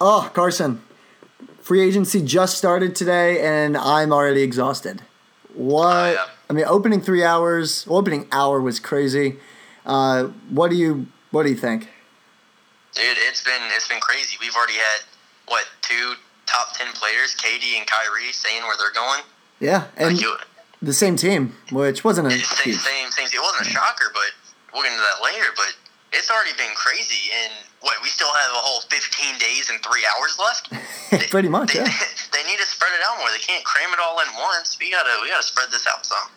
Oh, Carson, free agency just started today, and I'm already exhausted. What? Oh, yeah. I mean, opening three hours. Opening hour was crazy. Uh, what do you What do you think? Dude, it's been it's been crazy. We've already had what two top ten players, KD and Kyrie, saying where they're going. Yeah, and Like you, the same team, which wasn't a same same same. It wasn't a shocker, but we'll get into that later. But it's already been crazy, and what we still have a whole fifteen days and three hours left. Pretty much, they, yeah. they need to spread it out more. They can't cram it all in once. We gotta we gotta spread this out some.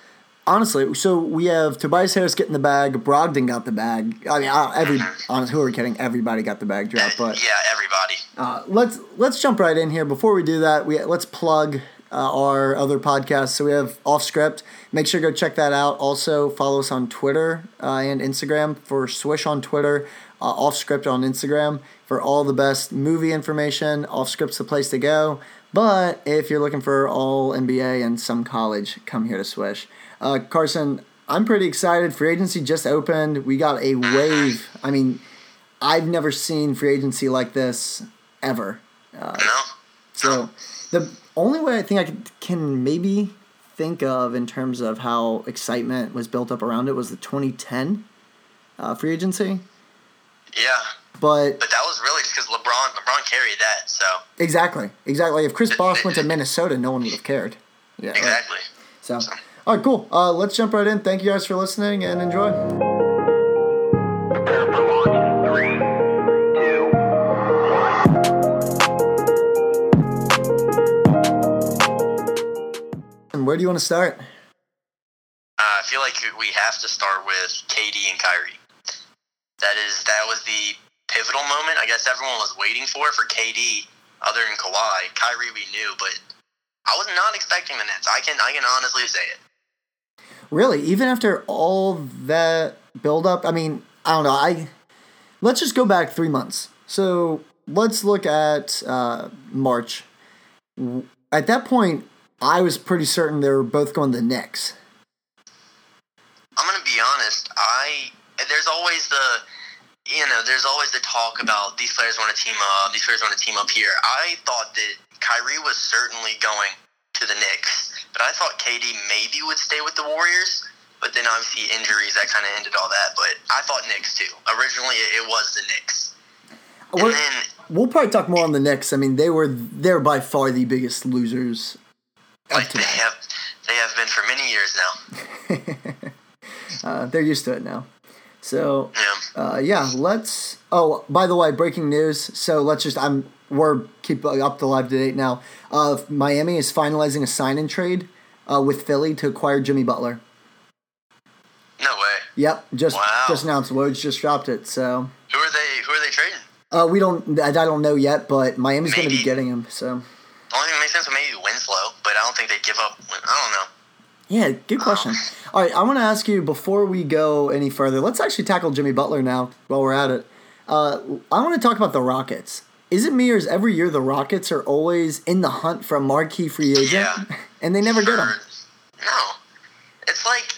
Honestly, so we have Tobias Harris getting the bag. Brogdon got the bag. I mean, every honest, who are we kidding? Everybody got the bag drop. But yeah, everybody. uh, let's let's jump right in here. Before we do that, we let's plug uh, our other podcasts. So we have Off Script. Make sure to go check that out. Also follow us on Twitter uh, and Instagram for Swish on Twitter, uh, Off Script on Instagram for all the best movie information. Off Script's the place to go. But if you're looking for all NBA and some college, come here to Swish. Uh, Carson, I'm pretty excited. Free agency just opened. We got a wave. I mean, I've never seen free agency like this ever. No. So the only way I think I can, can maybe think of in terms of how excitement was built up around it was the 2010 uh, free agency. Yeah, But but that was really just because LeBron LeBron carried that. So exactly, exactly. If Chris Bosh went to Minnesota, no one would have cared. Yeah. right. exactly. So, all right, cool. Uh, let's jump right in. Thank you guys for listening and enjoy. Where do you want to start? Uh, I feel like we have to start with KD and Kyrie. That is that was the pivotal moment. I guess everyone was waiting for for KD. Other than Kawhi, Kyrie we knew, but I was not expecting the Nets. I can I can honestly say it. Really, even after all that build up, I mean, I don't know. I let's just go back three months. So let's look at uh, March. At that point, I was pretty certain they were both going to the Knicks. I'm gonna be honest. I there's always the you know there's always the talk about these players want to team up. These players want to team up here. I thought that Kyrie was certainly going to the Knicks, but I thought KD maybe would stay with the Warriors. But then obviously injuries that kind of ended all that. But I thought Knicks too. Originally it, was the Knicks, then We'll probably talk more on the Knicks. I mean, they were they're by far the biggest losers like they have they have been for many years now. Uh, they're used to it now. So Yeah. uh, yeah, let's. Oh, by the way, breaking news. So let's just. I'm. We're keep up to live to date now. Uh, Miami is finalizing a sign-in trade uh, with Philly to acquire Jimmy Butler. No way. Yep, just Wow. just announced. Woj just dropped it. So Who are they? Who are they trading? uh, we don't. I I don't know yet, but Miami's going to be getting him. So The only thing that makes sense would maybe Winslow, but I don't think they'd give up. I don't know. yeah, good question. All right, I want to ask you before we go any further. Let's actually tackle Jimmy Butler now while we're at it. Uh, I want to talk about the Rockets. Is it me or is every year the Rockets are always in the hunt for a marquee free agent, Yeah. and they never get them? No. It's like,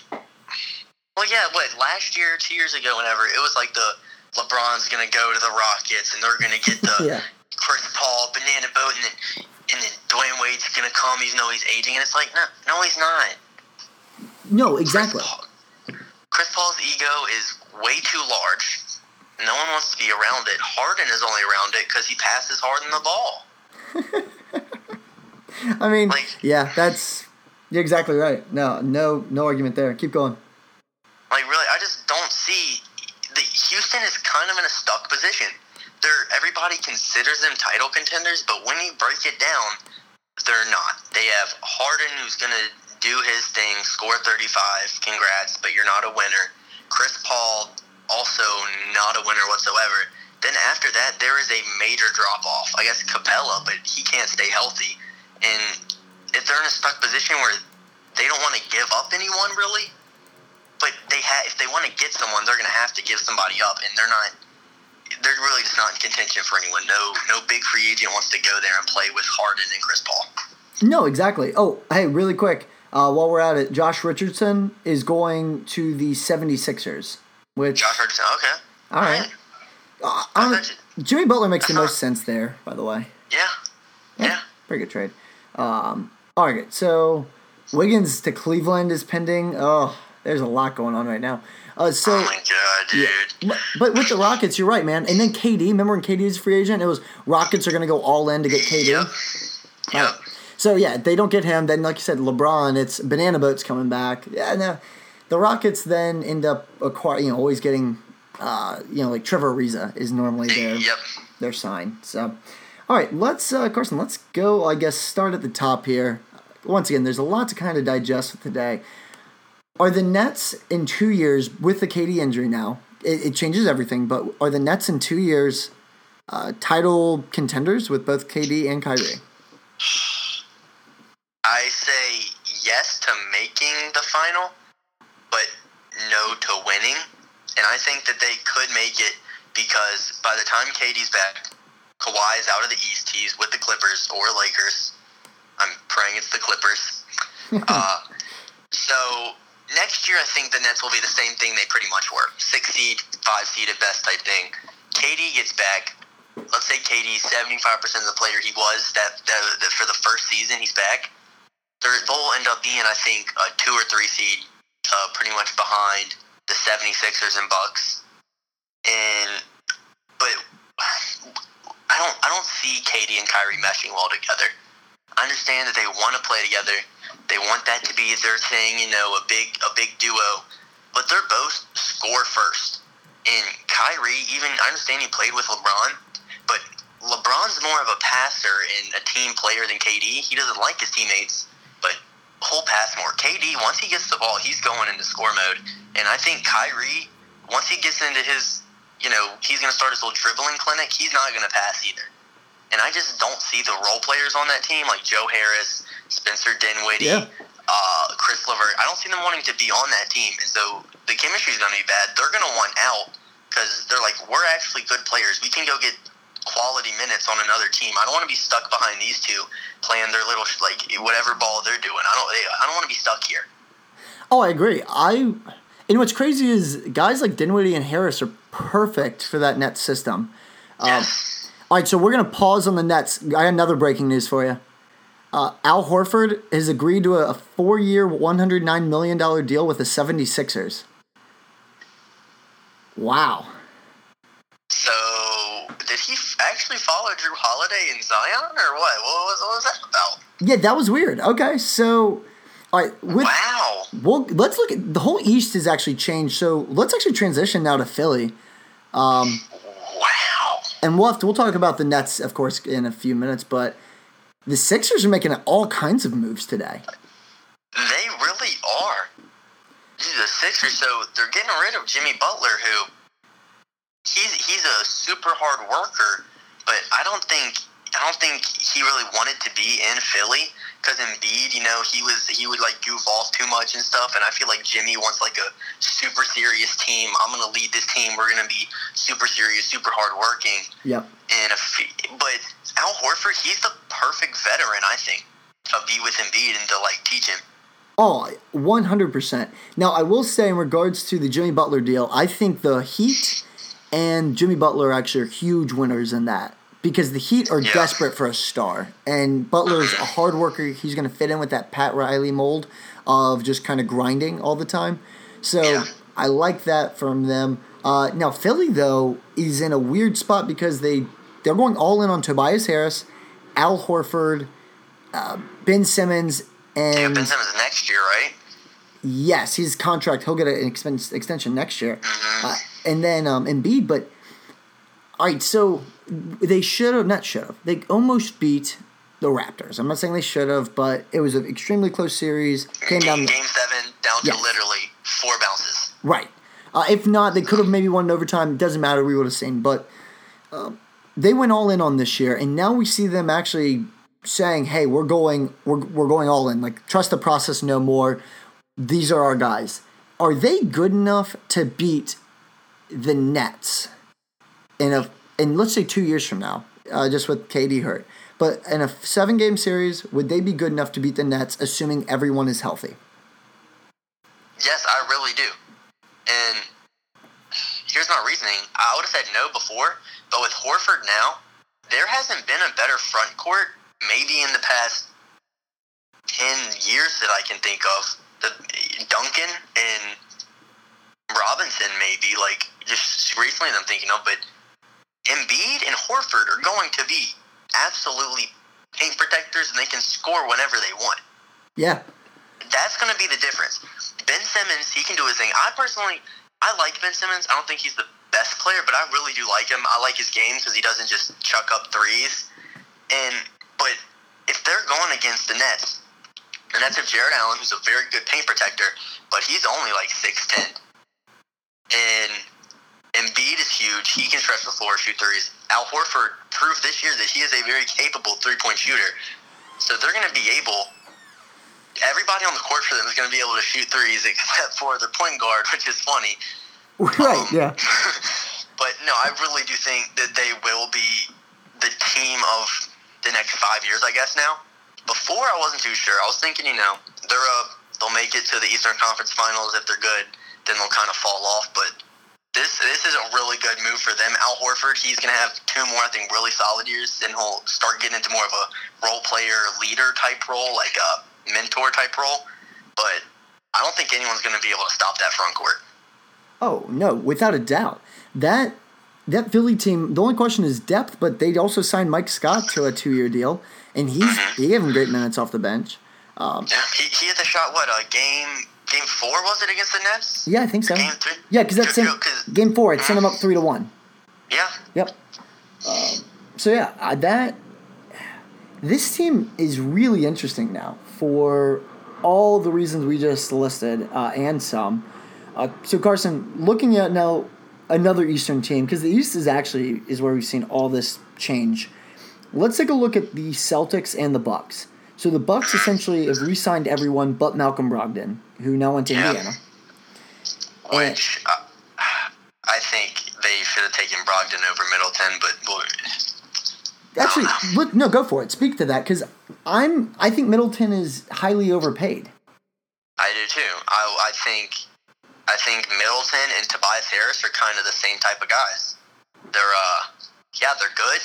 well, yeah, what, last year, two years ago, whenever, it was like the LeBron's going to go to the Rockets and they're going to get the Yeah. Chris Paul banana boat and then, and then Dwyane Wade's to come even though he's aging. And it's like, no, no, he's not. No, Chris exactly. Paul- Chris Paul's ego is way too large. No one wants to be around it. Harden is only around it because he passes Harden the ball. I mean, Like- yeah, that's you're exactly right. No, no, no argument there. Keep going. Like really, I just don't see. The Houston is kind of in a stuck position. They're everybody considers them title contenders, but when you break it down, they're not. They have Harden, who's gonna do his thing, score 35. Congrats, but you're not a winner. Chris Paul, also not a winner whatsoever. Then after that, there is a major drop off. I guess Capela, but he can't stay healthy. And if they're in a stuck position where they don't want to give up anyone really, but they ha- if they want to get someone, they're going to have to give somebody up, and they're not. They're really just not in contention for anyone. No, no big free agent wants to go there and play with Harden and Chris Paul. No, exactly. Oh, hey, really quick. Uh, while we're at it, Josh Richardson is going to the 76ers, which Josh Richardson, okay. all right. Uh, I thought Jimmy Butler makes the most sense there, by the way. Yeah. Yeah. Pretty good trade. Um, all right, so Wiggins to Cleveland is pending. Oh, there's a lot going on right now. Uh, so, Oh my god, dude. but, but with the Rockets, you're right, man. And then KD, remember when KD was a free agent? It was Rockets are going to go all in to get KD. Yep. Yep. So yeah, they don't get him. Then, like you said, LeBron, it's banana boats coming back. Yeah, no, the Rockets then end up acquire, you know, always getting, uh, you know, like Trevor Ariza is normally their Yep. their sign. So, all right, let's uh, Carson, let's go. I guess start at the top here. Once again, there's a lot to kind of digest with today. Are the Nets in two years with the KD injury now? It, it changes everything, but are the Nets in two years uh, title contenders with both KD and Kyrie? I say yes to making the final, but no to winning. And I think that they could make it because by the time KD's back, Kawhi is out of the East. He's with the Clippers or Lakers. I'm praying it's the Clippers. uh, so next year, I think the Nets will be the same thing they pretty much were six seed, five seed at best type thing. KD gets back. Let's say KD's 75% of the player he was that, that, that for the first season he's back. They'll end up being, I think, a two or three seed, uh, pretty much behind the 76ers and Bucks. And but I don't I don't see KD and Kyrie meshing well together. I understand that they want to play together. They want that to be their thing, you know, a big a big duo. But they're both score first. And Kyrie, even I understand he played with LeBron, but LeBron's more of a passer and a team player than KD. He doesn't like his teammates, but he'll pass more. KD, once he gets the ball, he's going into score mode. And I think Kyrie, once he gets into his, you know, he's going to start his little dribbling clinic, he's not going to pass either. And I just don't see the role players on that team, like Joe Harris, Spencer Dinwiddie, Yeah. uh, Caris LeVert. I don't see them wanting to be on that team. And so the chemistry is going to be bad. They're going to want out because they're like, we're actually good players. We can go get quality minutes on another team. I don't want to be stuck behind these two playing their little like whatever ball they're doing. I don't. I don't want to be stuck here. Oh, I agree. I and what's crazy is guys like Dinwiddie and Harris are perfect for that net system. Um, Yes. All right, so we're gonna pause on the Nets. I got another breaking news for you. Uh, Al Horford has agreed to a, one hundred nine million dollar deal with the 76ers. Wow. So did he f- actually follow Jrue Holiday and Zion or what? What was, what was that about? Yeah, that was weird. Okay, so all right, with Wow. well, let's look at the whole East has actually changed. So let's actually transition now to Philly. Wow. And we'll have to, we'll talk about the Nets, of course, in a few minutes. But the Sixers are making all kinds of moves today. They really are. The Sixers, so they're getting rid of Jimmy Butler, who he's he's a super hard worker, but I don't think I don't think he really wanted to be in Philly because Embiid, you know, he was he would like goof off too much and stuff, and I feel like Jimmy wants like a super serious team. I'm gonna lead this team. We're gonna be super serious, super hard working. Yep. And if, but Al Horford, he's the perfect veteran, I think, to be with Embiid and to like teach him. Oh, 100%. Now, I will say, in regards to the Jimmy Butler deal, I think the Heat and Jimmy Butler actually are huge winners in that because the Heat are Yeah. desperate for a star. And Butler's a hard worker. He's going to fit in with that Pat Riley mold of just kind of grinding all the time. So Yeah. I like that from them. Uh, now, Philly, though, is in a weird spot because they, they're going all in on Tobias Harris, Al Horford, uh, Ben Simmons, Yeah, and. Ben Simmons next year, right? Yes, his contract. He'll get an expense, extension next year, Mm-hmm. uh, and then um, Embiid. But all right, so they should have not should have. They almost beat the Raptors. I'm not saying they should have, but it was an extremely close series. Came down Game, game seven, down to literally four bounces. right. Uh, if not, they could have maybe won in overtime. It doesn't matter. We would have seen, but um, they went all in on this year, and now we see them actually saying, "Hey, we're going, we're, we're going all in. Like trust the process, no more. These are our guys." Are they good enough to beat the Nets in a in let's say two years from now, uh, just with KD hurt? But in a seven game series, would they be good enough to beat the Nets, assuming everyone is healthy? Yes, I really do. And here's my reasoning. I would have said no before, but with Horford now, there hasn't been a better front court maybe in the past ten years that I can think of. The Duncan and Robinson maybe like just recently I'm thinking of, but Embiid and Horford are going to be absolutely paint protectors and they can score whenever they want. Yeah. That's going to be the difference. Ben Simmons, he can do his thing. I personally, I like Ben Simmons. I don't think he's the best player, but I really do like him. I like his game because he doesn't just chuck up threes. And but if they're going against the Nets, the Nets have Jarrett Allen, who's a very good paint protector, but he's only like six ten. And Embiid is huge. He can stretch the floor, shoot threes. Al Horford proved this year that he is a very capable three point shooter. So they're going to be able. Everybody on the court for them is going to be able to shoot threes, except for their point guard, which is funny. Right. Um, yeah. but no, I really do think that they will be the team of the next five years. I guess now. Before I wasn't too sure. I was thinking, you know, they're uh, they'll make it to the Eastern Conference Finals if they're good. Then they'll kind of fall off. But this this is a really good move for them. Al Horford, he's gonna have two more, I think, really solid years, and he'll start getting into more of a role player, leader type role, like a mentor type role. But I don't think anyone's gonna be able to stop that front court. Oh no, without a doubt. That that Philly team. The only question is depth, but they also signed Mike Scott to a two-year deal, and he's Mm-hmm. he gave him great minutes off the bench. Um, Yeah, he, he hit the shot. What a game! Game four was it against the Nets? yeah, I think so. Game three. Yeah, because that's 'Cause- game four. It sent him up three to one. Yeah, Yep. Um, so yeah, uh, that this team is really interesting now for all the reasons we just listed uh, and some. Uh, so Carson, looking at now another Eastern team because the East is actually is where we've seen all this change. Let's take a look at the Celtics and the Bucks. So the Bucks essentially have re-signed everyone but Malcolm Brogdon, who now went to Yeah. Indiana. which uh, I think they should have taken Brogdon over Middleton, but boy, Actually, look, no, go for it. Speak to that because I'm. I think Middleton is highly overpaid. I do too. I, I think I think Middleton and Tobias Harris are kind of the same type of guys. They're uh yeah, they're good.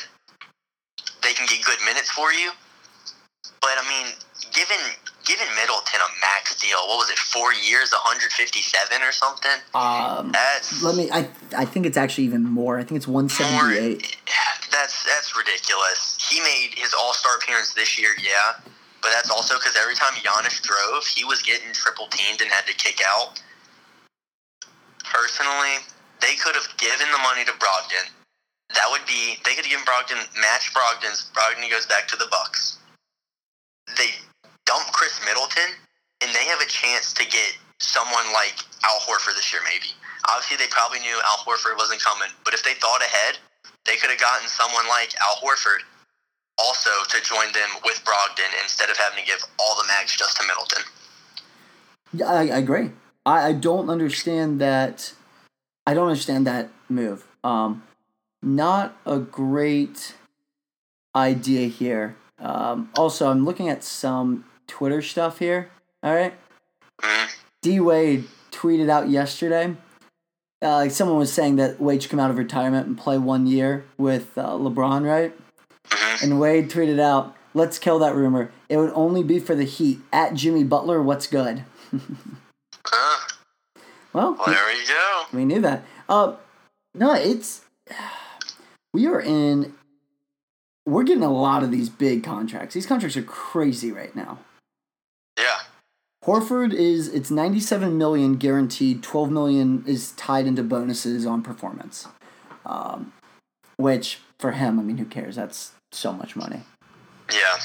They can get good minutes for you. But I mean, given given Middleton a max deal, what was it, four years, 157 or something? Um, That's let me. I I think it's actually even more. I think it's 178. more. That's that's ridiculous. He made his All Star appearance this year, yeah, but that's also because every time Giannis drove, he was getting triple teamed and had to kick out. Personally, they could have given the money to Brogdon. That would be they could have given Brogdon match Brogdon's. Brogdon goes back to the Bucks. They dump Khris Middleton, and they have a chance to get someone like Al Horford this year, maybe. Obviously, they probably knew Al Horford wasn't coming, but if they thought ahead, they could have gotten someone like Al Horford also to join them with Brogdon instead of having to give all the max just to Middleton. Yeah, I, I agree. I, I don't understand that. I don't understand that move. Um, not a great idea here. Um, also, I'm looking at some Twitter stuff here. All right. Mhm. D Wade tweeted out yesterday. Uh, someone was saying that Wade should come out of retirement and play one year with uh, LeBron, right? Mhm. And Wade tweeted out, "Let's kill that rumor. It would only be for the Heat. At Jimmy Butler, what's good?" Well, Well, there you go. we knew that. Uh, no, it's we are in. We're getting a lot of these big contracts. These contracts are crazy right now. Yeah. Horford is it's 97 million guaranteed, 12 million is tied into bonuses on performance. Um, which for him, I mean, who cares? That's so much money. Yeah.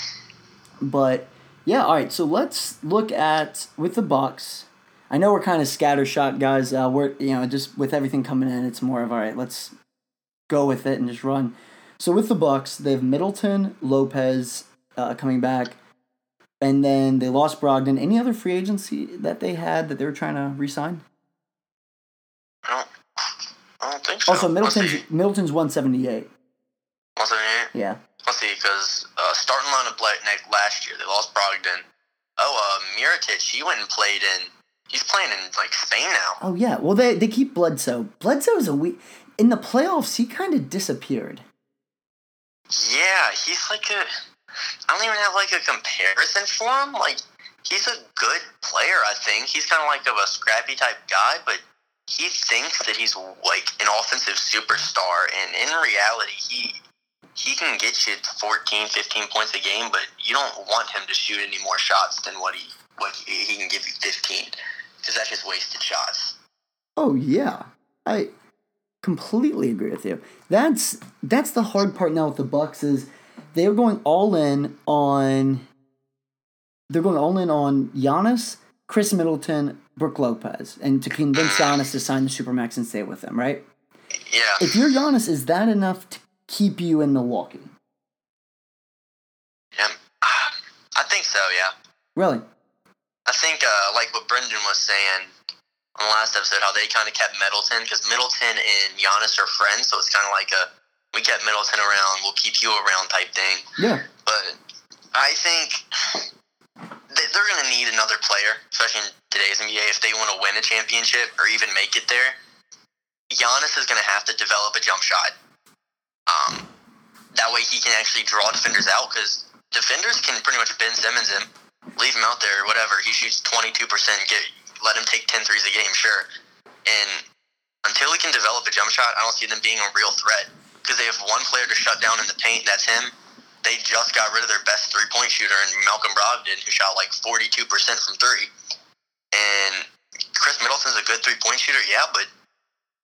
But yeah, all right. So let's look at with the Bucks. I know we're kind of scattershot, guys. Uh, we're you know just with everything coming in, it's more of all right. Let's go with it and just run. So with the Bucks, they have Middleton, Lopez uh, coming back, and then they lost Brogdon. Any other free agency that they had that they were trying to re-sign? I don't, I don't think so. Also, Middleton's. Middleton's one seventy eight. Let's see. Yeah. Let's see, because uh, starting lineup la- ne- last year, they lost Brogdon. Oh, uh, Mirotic, he went and played in. He's playing in like Spain now. Oh yeah. Well, they they keep Bledsoe. Bledsoe's a week in the playoffs. He kind of disappeared. Yeah, he's like a. I don't even have like a comparison for him. Like he's a good player. I think he's kind of like of a scrappy type guy, but he thinks that he's like an offensive superstar, and in reality, he he can get you 14, 15 points a game, but you don't want him to shoot any more shots than what he what he can give you 15 because that's just wasted shots. Oh yeah, I completely agree with you. That's that's the hard part now with the Bucks is they're going all in on they're going all in on Giannis, Khris Middleton, Brook Lopez, and to convince Giannis to sign the supermax and stay with them, right? Yeah. If you're Giannis, is that enough to keep you in Milwaukee? Yeah. Um, I think so. Yeah. Really? I think, uh, like what Brendan was saying on the last episode, how they kind of kept Middleton because Middleton and Giannis are friends, so it's kind of like a we kept Middleton around, we'll keep you around type thing. Yeah. But I think they're going to need another player, especially in today's NBA, if they want to win a championship or even make it there. Giannis is going to have to develop a jump shot. Um, that way he can actually draw defenders out because defenders can pretty much Ben Simmons him, leave him out there, whatever. He shoots 22%, get let him take 10 threes a game, sure. And until he can develop a jump shot, I don't see them being a real threat because they have one player to shut down in the paint, that's him. They just got rid of their best three point shooter, in Malcolm Brogdon, who shot like 42% from three. And Khris Middleton's a good three point shooter, yeah, but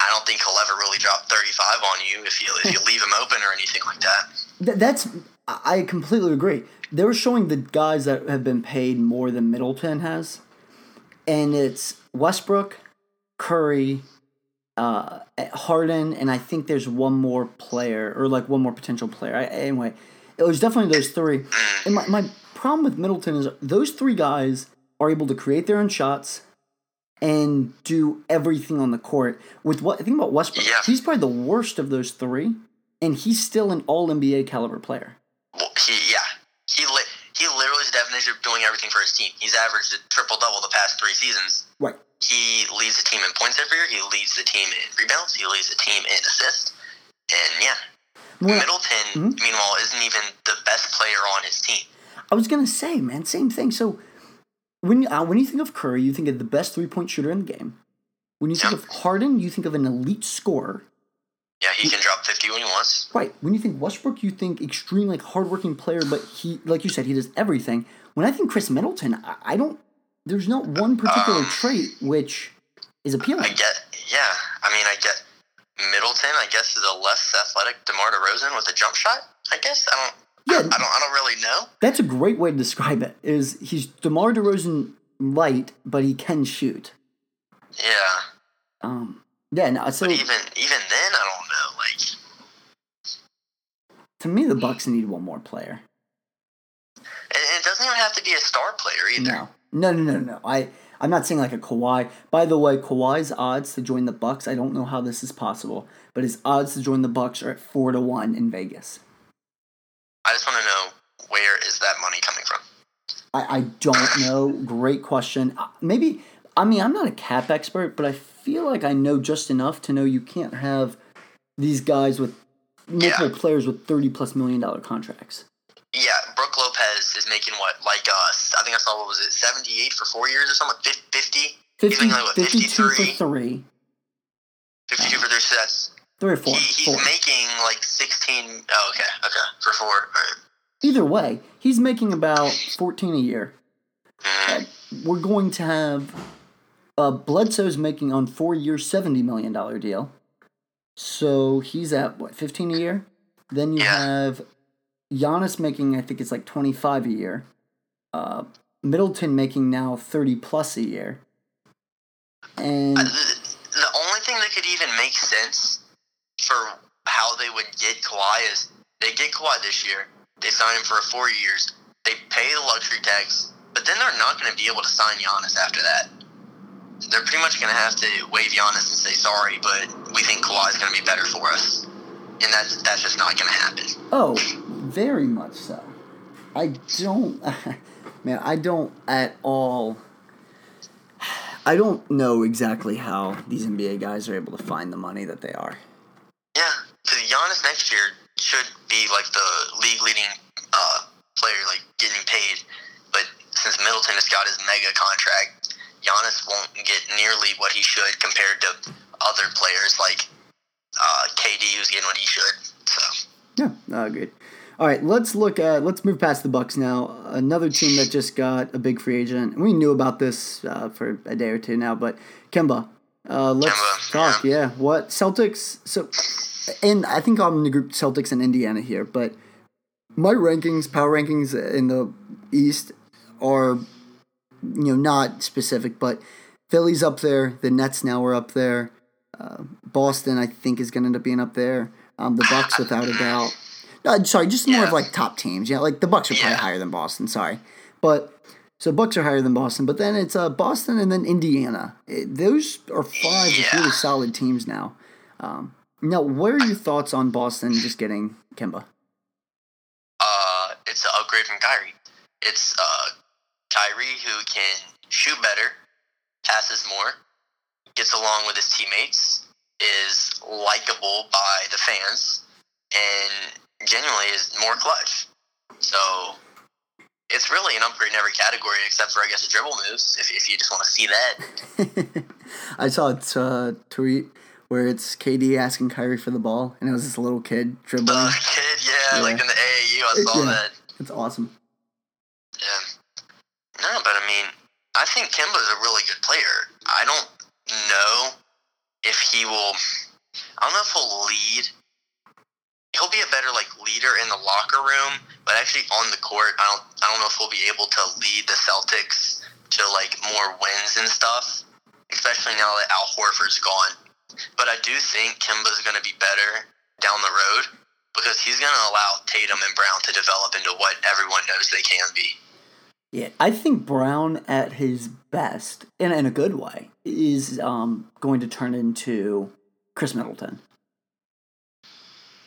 I don't think he'll ever really drop 35 on you if you, if you leave him open or anything like that. Th- that's, I completely agree. They were showing the guys that have been paid more than Middleton has, and it's Westbrook, Curry, uh, Harden, and I think there's one more player or like one more potential player. I, anyway, it was definitely those three. And my, my problem with Middleton is those three guys are able to create their own shots and do everything on the court. With what I think about Westbrook, Yeah. he's probably the worst of those three, and he's still an All NBA caliber player. Well, he, yeah, he li- he literally is the definition of doing everything for his team. He's averaged a triple double the past three seasons. Right. He leads the team in points every year. He leads the team in rebounds. He leads the team in assists. And yeah, Well, Middleton, Mhm. meanwhile, isn't even the best player on his team. I was gonna say, man, same thing. So when uh, when you think of Curry, you think of the best three point shooter in the game. When you think Yeah. of Harden, you think of an elite scorer. Yeah, he can drop 50 when he wants. Right. When you think Westbrook, you think extreme, like hardworking player, but he, like you said, he does everything. When I think Khris Middleton, I, I don't. There's not one particular Um, trait which is appealing. I get, yeah. I mean, I get Middleton. I guess is a less athletic DeMar DeRozan with a jump shot. I guess I don't. Yeah. I don't. I don't really know. That's a great way to describe it. Is he's Demar Derozan light, but he can shoot. Yeah, Um. Yeah. No, so but even even then, I don't know. Like, to me, the Bucks need one more player. and it doesn't even have to be a star player either. No, no, no, no, no. I I'm not saying like a Kawhi. By the way, Kawhi's odds to join the Bucks. I don't know how this is possible, but his odds to join the Bucks are at four to one in Vegas. I just want to know where is that money coming from? I, I don't know. Great question. Uh, Maybe I mean I'm not a cap expert, but I feel like I know just enough to know you can't have these guys with multiple Yeah. players with thirty plus million dollar contracts. Yeah, Brook Lopez is making what, like, uh, I think I saw what was it, seventy eight for four years or something, Fif- 50? 50, like, what, 52 for three, 52 for their sets. three or He, four. he's four. making like sixteen. Oh, okay, okay, for four. Right. Either way, he's making about fourteen a year. Mm, we're going to have uh, Bledsoe's making on four years seventy million dollar deal, so he's at what fifteen a year. Then you Yeah. have Giannis making I think it's like twenty five a year. Uh, Middleton making now thirty plus a year, and Uh, the, the only thing that could even make sense for how they would get Kawhi is they get Kawhi this year. They sign him for four years. They pay the luxury tax, but then they're not going to be able to sign Giannis after that. They're pretty much going to have to waive Giannis and say sorry, but we think Kawhi's going to be better for us, and that's that's just not going to happen. oh, very much so. I don't, man, I don't at all. I don't know exactly how these NBA guys are able to find the money that they are. Yeah, because Giannis next year should be like the league leading uh, player, like getting paid. But since Middleton has got his mega contract, Giannis won't get nearly what he should compared to other players like uh, KD, who's getting what he should. So yeah, uh, good. All right, let's look at let's move past the Bucks now. Another team that just got a big free agent. We knew about this uh, for a day or two now, but Kemba. Uh, let's Kemba, talk. Yeah. yeah, what Celtics? So, and I think I'm in the group Celtics and Indiana here, but my rankings, power rankings in the East are, you know, not specific, but Philly's up there. The Nets now are up there. Uh, Boston, I think, is going to end up being up there. Um, the Bucks, without a doubt. Uh, sorry, just more yeah. of like top teams. Yeah, like the Bucks are probably yeah. higher than Boston. Sorry, but so Bucks are higher than Boston, but then it's uh, Boston and then Indiana. It, those are five yeah. really solid teams now. Um, now, what are your thoughts on Boston just getting Kemba? Uh, it's an upgrade from Kyrie. It's uh, Kyrie who can shoot better, passes more, gets along with his teammates, is likable by the fans, and genuinely is more clutch. So it's really an upgrade in every category except for I guess the dribble moves. If, if you just want to see that. I saw a uh, tweet where it's KD asking Kyrie for the ball, and it was this little kid dribbling. The kid, yeah, yeah. like in the AAU, I saw yeah. that. It's awesome. Yeah. No, but I mean, I think Kemba is a really good player. I don't know if he will. I don't know if he'll lead he'll be a better like leader in the locker room, but actually on the court, I don't I don't know if he'll be able to lead the Celtics to like more wins and stuff, especially now that Al Horford's gone. But I do think Kemba's going to be better down the road because he's going to allow Tatum and Brown to develop into what everyone knows they can be. Yeah, I think Brown at his best, in, in a good way, is um, going to turn into Khris Middleton.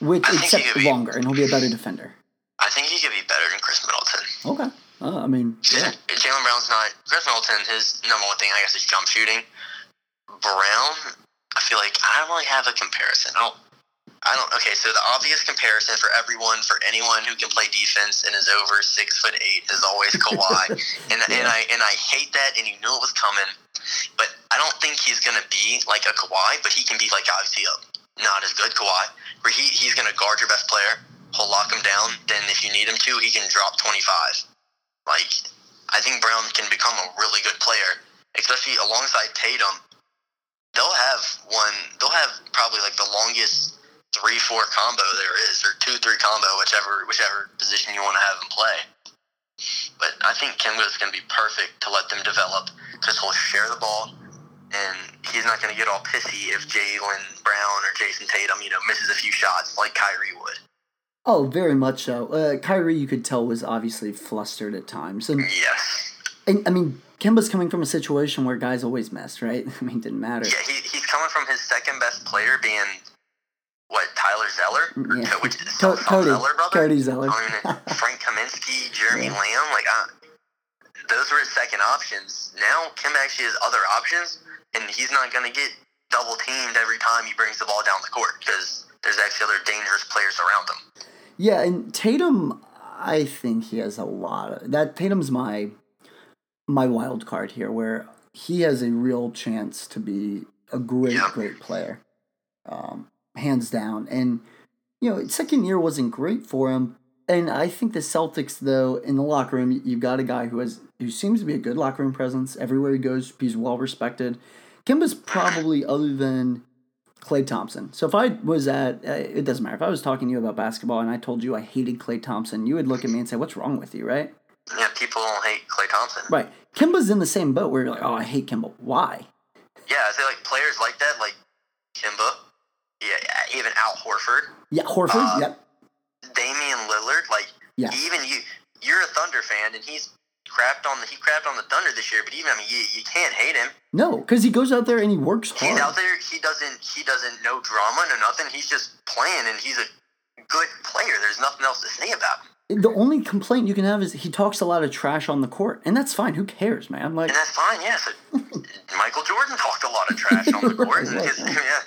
Which except be, longer, and he'll be a better defender. I think he could be better than Khris Middleton. Okay. Uh, I mean, yeah. Jaylen Brown's not Khris Middleton. His number one thing, I guess, is jump shooting. Brown, I feel like I don't really have a comparison. I don't. I don't. Okay, so the obvious comparison for everyone, for anyone who can play defense and is over six foot eight, is always Kawhi, and yeah. and I and I hate that, and you knew it was coming. But I don't think he's gonna be like a Kawhi, but he can be like obviously a not as good, Kawhi, where he, he's going to guard your best player. He'll lock him down. Then if you need him to, he can drop 25. Like, I think Brown can become a really good player, especially alongside Tatum. They'll have one, they'll have probably like the longest three four combo there is, or two three combo, whichever whichever position you want to have him play. But I think Kemba is going to be perfect to let them develop because he'll share the ball and he's not going to get all pissy if Jaylen Brown or Jayson Tatum, you know, misses a few shots like Kyrie would. Oh, very much so. Uh, Kyrie, you could tell, was obviously flustered at times, and yes, and I mean, Kemba's coming from a situation where guys always mess, right? I mean, it didn't matter. Yeah, he, he's coming from his second best player being what Tyler Zeller, yeah. which is Cody, Zeller brother, Cody Zeller, I mean, Frank Kaminsky, Jeremy yeah. Lamb, like uh, those were his second options. Now Kim actually has other options and he's not going to get double teamed every time he brings the ball down the court because there's actually other dangerous players around him. Yeah, and Tatum, I think he has a lot of that. Tatum's my my wild card here, where he has a real chance to be a great, yeah. great player, um, hands down. And you know, second year wasn't great for him. And I think the Celtics, though, in the locker room, you've got a guy who has who seems to be a good locker room presence everywhere he goes. He's well respected. Kemba's probably other than Klay Thompson. So if I was at, uh, it doesn't matter. If I was talking to you about basketball and I told you I hated Klay Thompson, you would look at me and say, "What's wrong with you?" Right? Yeah, people don't hate Klay Thompson. Right. Kemba's in the same boat where you're like, "Oh, I hate Kimba. Why? Yeah, I say like players like that, like Kemba. Yeah, even Al Horford. Yeah, Horford. Uh, yep. Damian Lillard, like yeah. even you, you're a Thunder fan, and he's crapped on the he crapped on the Thunder this year, but even I mean you, you can't hate him. No, because he goes out there and he works hard. He's out there. He doesn't he doesn't know drama, no nothing. He's just playing, and he's a good player. There's nothing else to say about him. the only complaint you can have is he talks a lot of trash on the court, and that's fine. Who cares, man? Like, And that's fine, yeah. So Michael Jordan talked a lot of trash on the court. and Right, his, right. yeah.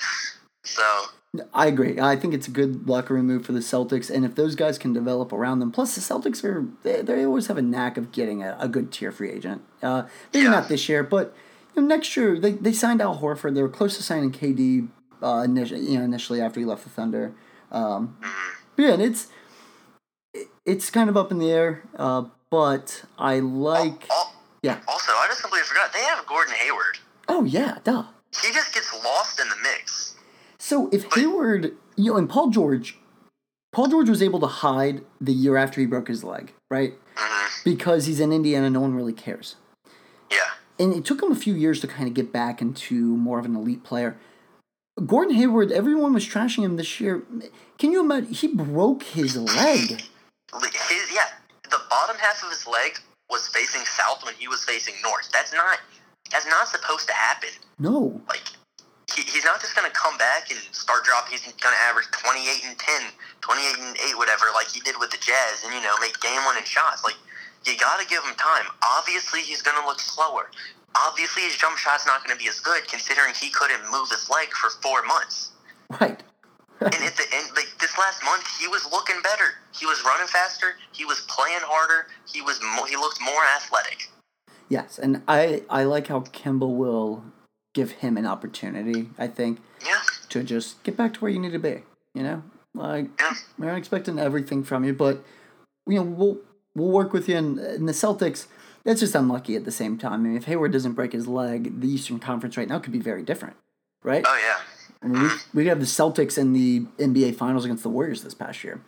So, I agree. I think it's a good locker room move for the Celtics, and if those guys can develop around them, plus the Celtics are they, they always have a knack of getting a, a good tier free agent. Uh, maybe Yeah. not this year, but you know, next year they, they signed Al Horford. They were close to signing KD uh, initially, you know, initially after he left the Thunder. Um, but yeah, and it's it- it's kind of up in the air, uh, but I like. al- Yeah. also, I just completely forgot. They have Gordon Hayward. Oh yeah, duh. He just gets lost in the mix. So if Hayward, you know, and Paul George, Paul George was able to hide the year after he broke his leg, right? hmm Because he's in Indiana, no one really cares. Yeah. And it took him a few years to kind of get back into more of an elite player. Gordon Hayward, everyone was trashing him this year. Can you imagine? He broke his leg. His, yeah, the bottom half of his leg was facing south when he was facing north. That's not that's not supposed to happen. No. Like he, he's not just going to come back and start dropping. He's going to average 28 and 10, 28 and 8, whatever, like he did with the Jazz, and you know make game winning shots. Like you got to give him time. Obviously, he's going to look slower. Obviously, his jump shot's not going to be as good, considering he couldn't move his leg for four months. Right. And at the end, like this last month, he was looking better. He was running faster. He was playing harder. He was mo- he looked more athletic. Yes, and I I like how Kemba will give him an opportunity. I think Yeah, to just get back to where you need to be. You know, like yeah, we're not expecting everything from you, but you know we'll we'll work with you. And, and the Celtics, that's just unlucky at the same time. I mean, if Hayward doesn't break his leg, the Eastern Conference right now could be very different, right? oh yeah. I mean, we we could have the Celtics in the NBA Finals against the Warriors this past year.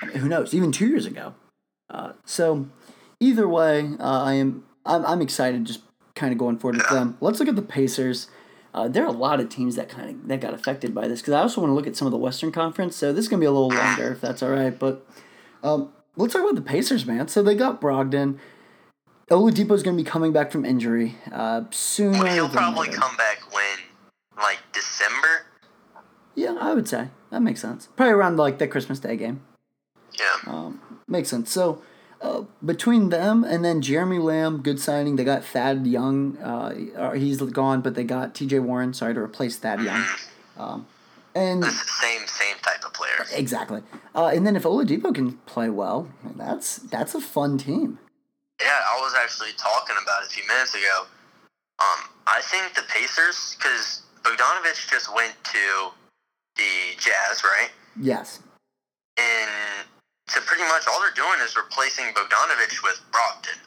I mean, who knows? Even two years ago. Uh, so either way, uh, I am I'm, I'm excited. Just kind of going forward with them. Let's look at the Pacers. Uh, there are a lot of teams that kind of that got affected by this because I also want to look at some of the Western Conference. So this is gonna be a little longer if that's all right. But um, let's talk about the Pacers, man. So they got Brogdon. Oladipo's gonna be coming back from injury uh, sooner. Well, he'll probably later. come back when, like December. Yeah, I would say that makes sense. Probably around like the Christmas Day game. Yeah, Um, makes sense. So uh, between them and then Jeremy Lamb, good signing. They got Thad Young. Uh, uh, he's gone, but they got T.J. Warren. Sorry to replace Thad Young. Um, and same same type of player. exactly. Uh, and then if Oladipo can play well, that's that's a fun team. Yeah, I was actually talking about it a few minutes ago. Um, I think the Pacers, because Bogdanovich just went to the Jazz, right? Yes. And so pretty much all they're doing is replacing Bogdanovich with Brogdon.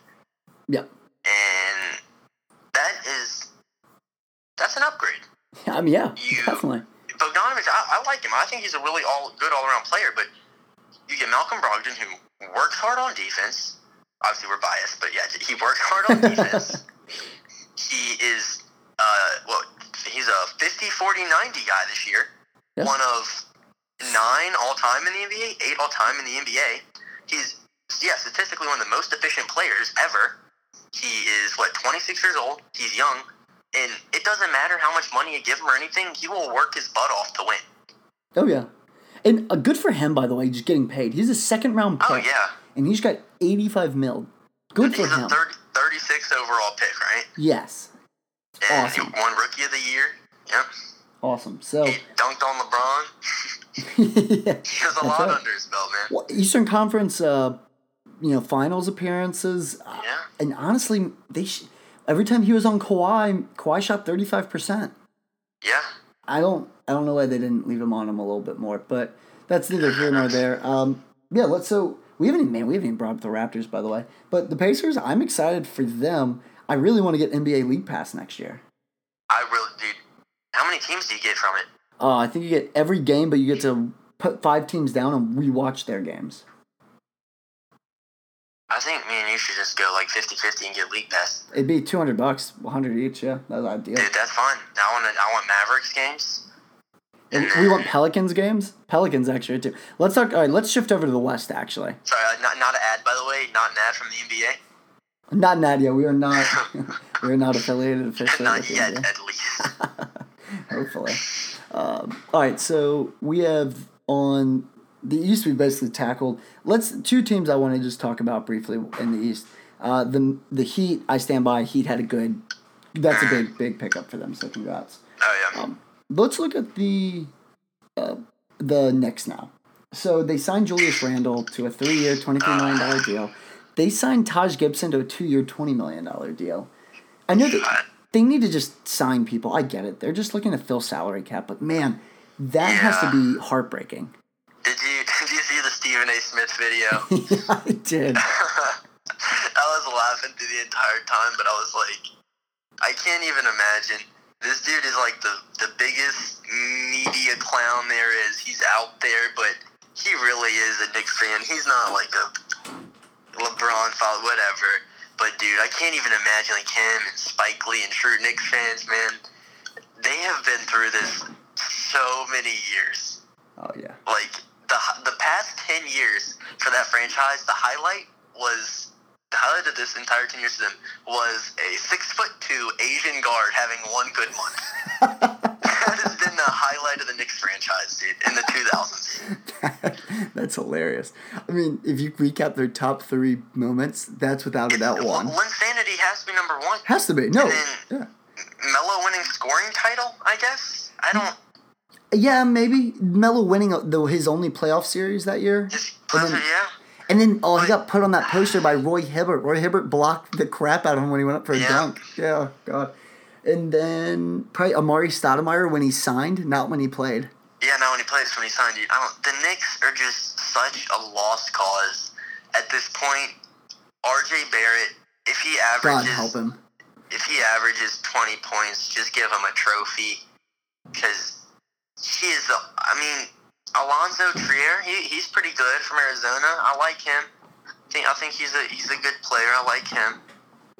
Yeah. And that is that's an upgrade. I mean, yeah, You- definitely. Bogdanovich, I, I like him. I think he's a really all good all around player. But you get Malcolm Brogdon, who works hard on defense. Obviously, we're biased, but yeah, he works hard on defense. he is, uh, well, he's a 50, 40, 90 guy this year. One of nine all time in the NBA, eight all time in the NBA. He's, yeah, statistically one of the most efficient players ever. He is, what, 26 years old. He's young. And it doesn't matter how much money you give him or anything, he will work his butt off to win. Oh yeah. And uh, good for him, by the way, just getting paid. He's a second round pick. Oh, yeah. And he's got 85 mil. Good for He's a him. 30, 36 overall pick, right? Yes. And Awesome. he won Rookie of the Year. Yep. Awesome. So, He dunked on LeBron. yeah. He has a lot right. under his belt, man. Well, Eastern Conference, uh, you know, finals appearances. uh, Yeah. And honestly, they sh- every time he was on Kawhi, Kawhi shot 35%. Yeah. I don't I don't know why they didn't leave him on him a little bit more, but that's neither here nor there. Um, yeah, let's so we haven't even man, we haven't even brought up the Raptors by the way. But the Pacers, I'm excited for them. I really want to get NBA League Pass next year. I really, dude. How many teams do you get from it? Uh, I think you get every game, but you get to put five teams down and rewatch their games. I think me and you should just go like 50-50 and get League Pass. It'd be two hundred bucks, one hundred each. Yeah, that's ideal. Dude, that's fun. I want I want Mavericks games. And we want Pelicans games. Pelicans actually too. Let's talk. All right, let's shift over to the West. Actually, Sorry, uh, not not an ad by the way, not an ad from the NBA. not an ad. Nadia. We are not. we are not affiliated officially. not yet, NBA. at least. Hopefully. Um, all right, so we have on the East we basically tackled. Let's two teams I want to just talk about briefly in the East. Uh, the the Heat, I stand by. Heat had a good. That's a big big pickup for them. So congrats. Oh yeah. Um, let's look at the uh, the Knicks now. So they signed Julius Randle to a three-year, twenty-three million dollar deal. They signed Taj Gibson to a two-year, twenty million dollar deal. I know that they need to just sign people. I get it. They're just looking to fill salary cap, but man, that has to be heartbreaking. Did you did you see the Stephen A. Smith video? yeah, I did. I was laughing through the entire time, but I was like, I can't even imagine. This dude is like the the biggest media clown there is. He's out there, but he really is a Knicks fan. He's not like a LeBron fan, whatever. But dude, I can't even imagine like him and Spike Lee and true Knicks fans, man. They have been through this so many years. Oh yeah. Like the the past ten years for that franchise, the highlight was the highlight of this entire ten years them was a six foot two Asian guard having one good month. has been the Knicks franchise, dude, in the two thousands. that's hilarious. I mean, if you recap their top three moments, that's without a doubt one. Linsanity has to be number one. Has to be. No. Yeah. Melo winning scoring title, I guess. I don't Yeah, maybe Melo winning uh, the, his only playoff series that year. just And then- yeah. And then oh, he got put on that poster by Roy Hibbert. Roy Hibbert blocked the crap out of him when he went up for a Yeah. dunk. Yeah, God. And then probably Amar'e Stoudemire when he signed, not when he played. Yeah, no, when he plays, when he signed I don't. The Knicks are just such a lost cause at this point. R.J. Barrett, if he God averages, help him. if he averages twenty points, just give him a trophy, because he is. The, I mean, Alonzo Trier, he, he's pretty good from Arizona. I like him. I think I think he's a he's a good player. I like him.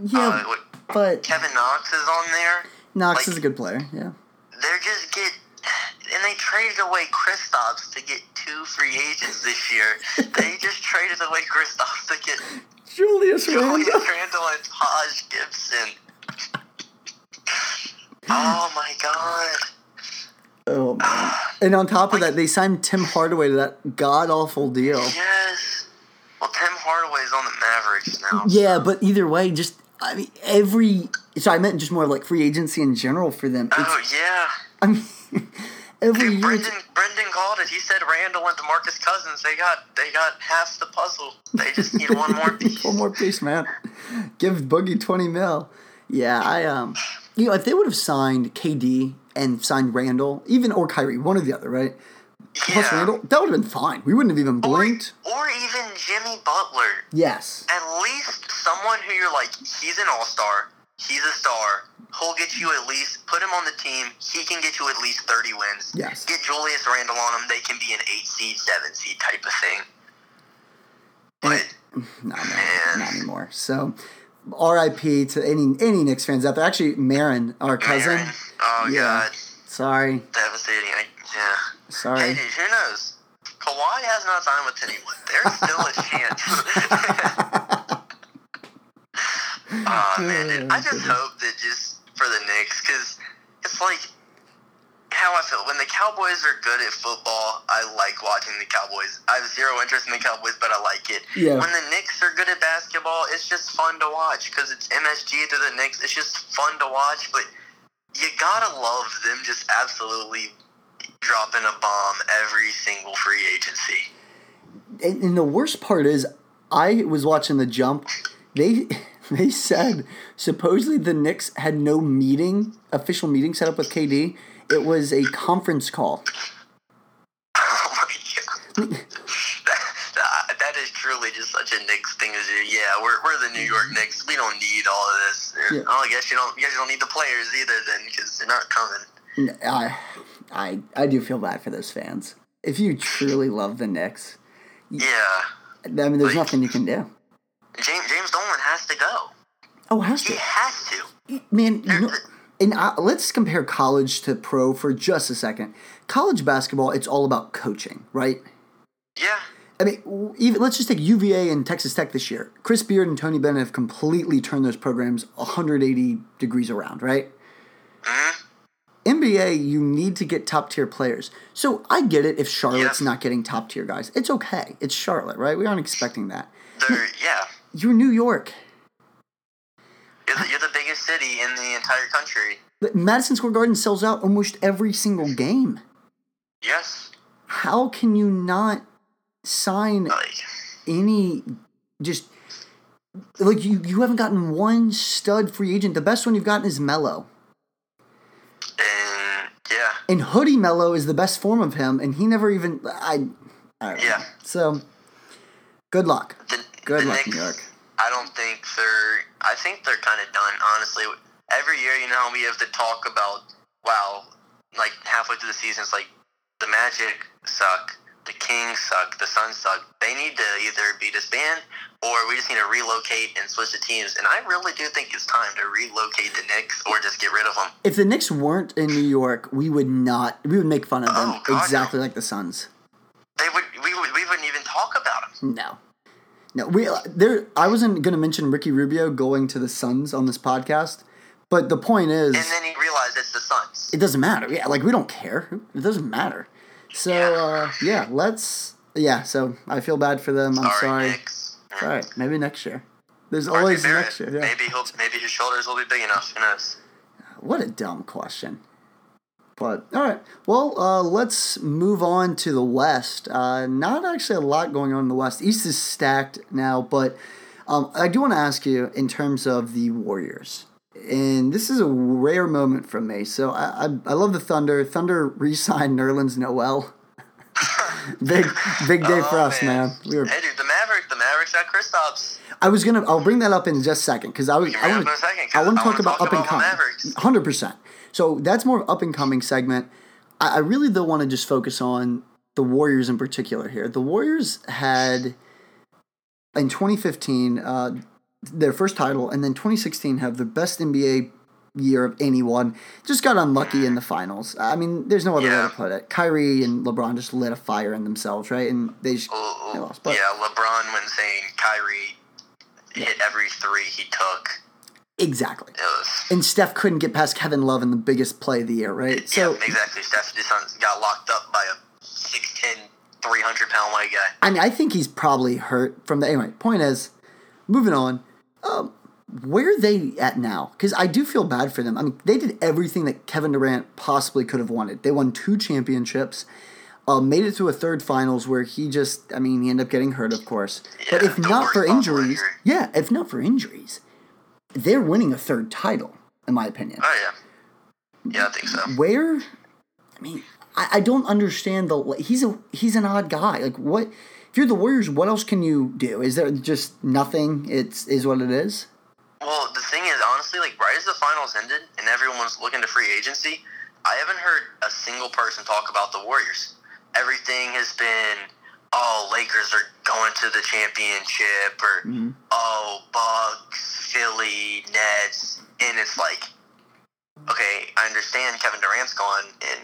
Yeah, Uh, what- but Kevin Knox is on there. Knox like- is a good player. Yeah. they're just get and they traded away Kristaps to get two free agents this year. they just traded away Kristaps to get Julius Julius Randle. Randle and Taj Gibson. Oh my god. Oh man. And on top of that, they signed Tim Hardaway to that god awful deal. Yes. Well, Tim Hardaway's on the Mavericks now. Yeah, but either way, just I mean every. So I meant just more like free agency in general for them. It's, Oh yeah. I mean, every Dude, year. Brendan Brendan called it. He said Randle and DeMarcus Cousins. They got they got half the puzzle. They just need one more piece. One more piece, man. Give Boogie twenty mil. Yeah, I um, you know, if they would have signed KD and signed Randle, even or Kyrie, one or the other, right? Plus Yeah. Randle, that would have been fine. We wouldn't have even blinked. or even Jimmy Butler. Yes. at least someone who you're like, he's an all star, he's a star, he'll get you at least, put him on the team, he can get you at least 30 wins. Yes. Get Julius Randle on him, they can be an 8 seed, 7 seed type of thing. But, No, no, not anymore. So, R.I.P. to any any Knicks fans out there. Actually, Marin, our cousin. man, oh Yeah. god, Sorry, devastating. I, yeah. Sorry. Hey, who knows? Kawhi has not signed with anyone. There's still a chance. oh man, dude. I just hope that just for the Knicks, because it's like how I feel when the Cowboys are good at football. I like watching the Cowboys. I have zero interest in the Cowboys, but I like it. Yeah. When the Knicks are good at basketball, it's just fun to watch because it's MSG to the Knicks. It's just fun to watch, but you gotta love them just absolutely dropping a bomb every single free agency. and, and the worst part is, I was watching the jump. They they said supposedly the Knicks had no meeting, official meeting set up with KD. It was a conference call. Oh my god. that, that is truly just such a Knicks thing to do. Yeah, we're, we're the New York Knicks. We don't need all of this. Yeah. Oh, I guess you don't. You don't need the players either then, because they're not coming. I, I, I do feel bad for those fans. If you truly love the Knicks, Yeah, I mean, there's nothing you can do. James James Dolan has to go. Oh, has He to. has to. Man, you know, and uh, let's compare college to pro for just a second. College basketball, it's all about coaching, right? Yeah. I mean, even let's just take UVA and Texas Tech this year. Chris Beard and Tony Bennett have completely turned those programs 180 degrees around, right? NBA you need to get top tier players. So I get it if Charlotte's Yeah. not getting top tier guys. It's okay. It's Charlotte, right? We aren't expecting that. They're yeah. You're New York. You're the, you're the biggest city in the entire country. But Madison Square Garden sells out almost every single game. Yes. How can you not sign Like any just like you you haven't gotten one stud free agent. The best one you've gotten is Melo. And Hoodie Melo is the best form of him, and he never even I, I. Yeah. So good luck. The, Good the luck, Knicks, New York. I don't think they're. I think they're kind of done, honestly. Every year, you know, how we have to talk about, wow, like halfway through the season, it's like the Magic suck, the Kings suck, the Suns suck. They need to either be disbanded or we just need to relocate and switch the teams. And I really do think it's time to relocate the Knicks or just get rid of them. If the Knicks weren't in New York, we would not. We would make fun of them Oh, God, exactly like the Suns. They would. We would. We wouldn't even talk about them. No. No, we there. I wasn't going to mention Ricky Rubio going to the Suns on this podcast, but the point is, And then he realized it's the Suns. it doesn't matter. Yeah, like we don't care. It doesn't matter. So Yeah. uh, yeah, let's. Yeah, so I feel bad for them. I'm Sorry, sorry. All right, maybe next year. There's always next year. Yeah. Maybe he'll. Maybe his shoulders will be big enough. Who knows? What a dumb question. But all right, well, uh, let's move on to the West. Uh, not actually a lot going on in the West. East is stacked now, but um, I do want to ask you in terms of the Warriors. And this is a rare moment from me. So I, I, I love the Thunder. Thunder re-signed Nerlens Noel. big big day for Oh, us, man. We were. Hey, dude, the Mavericks. The Mavericks got Kristaps. I was gonna. I'll bring that up in just a second because I was. I want up in a second, 'cause I want to talk about up and coming. Hundred percent. So that's more up and coming segment. I, I really though want to just focus on the Warriors in particular here. The Warriors had in 2015 uh, their first title, and then 2016 have the best NBA year of anyone. Just got unlucky in the finals. I mean, there's no other way to put it. Kyrie and LeBron just lit a fire in themselves, right? And they just, they lost. But yeah, LeBron when saying Kyrie hit every three he took. exactly. Was. And Steph couldn't get past Kevin Love in the biggest play of the year, right? So yeah, exactly. Steph just got locked up by a 6'10", 300 pound white guy. I mean, I think he's probably hurt from the. Anyway, point is, moving on. Um, where are they at now? Because I do feel bad for them. I mean, they did everything that Kevin Durant possibly could have wanted. They won two championships, uh, made it to a third finals where he just. I mean, he ended up getting hurt, of course. but if not for injuries, injury. yeah, if not for injuries, they're winning a third title, in my opinion. Oh yeah, yeah, I think so. where I mean, I, I don't understand the he's a he's an odd guy. Like what if you're the Warriors, what else can you do? Is there just nothing? It's is what it is? Well, the thing is, honestly, like right as the finals ended and everyone was looking to free agency, I haven't heard a single person talk about the Warriors. Everything has been, oh, Lakers are going to the championship, or Mm-hmm. oh, Bucks, Philly, Nets, and it's like, okay, I understand Kevin Durant's gone and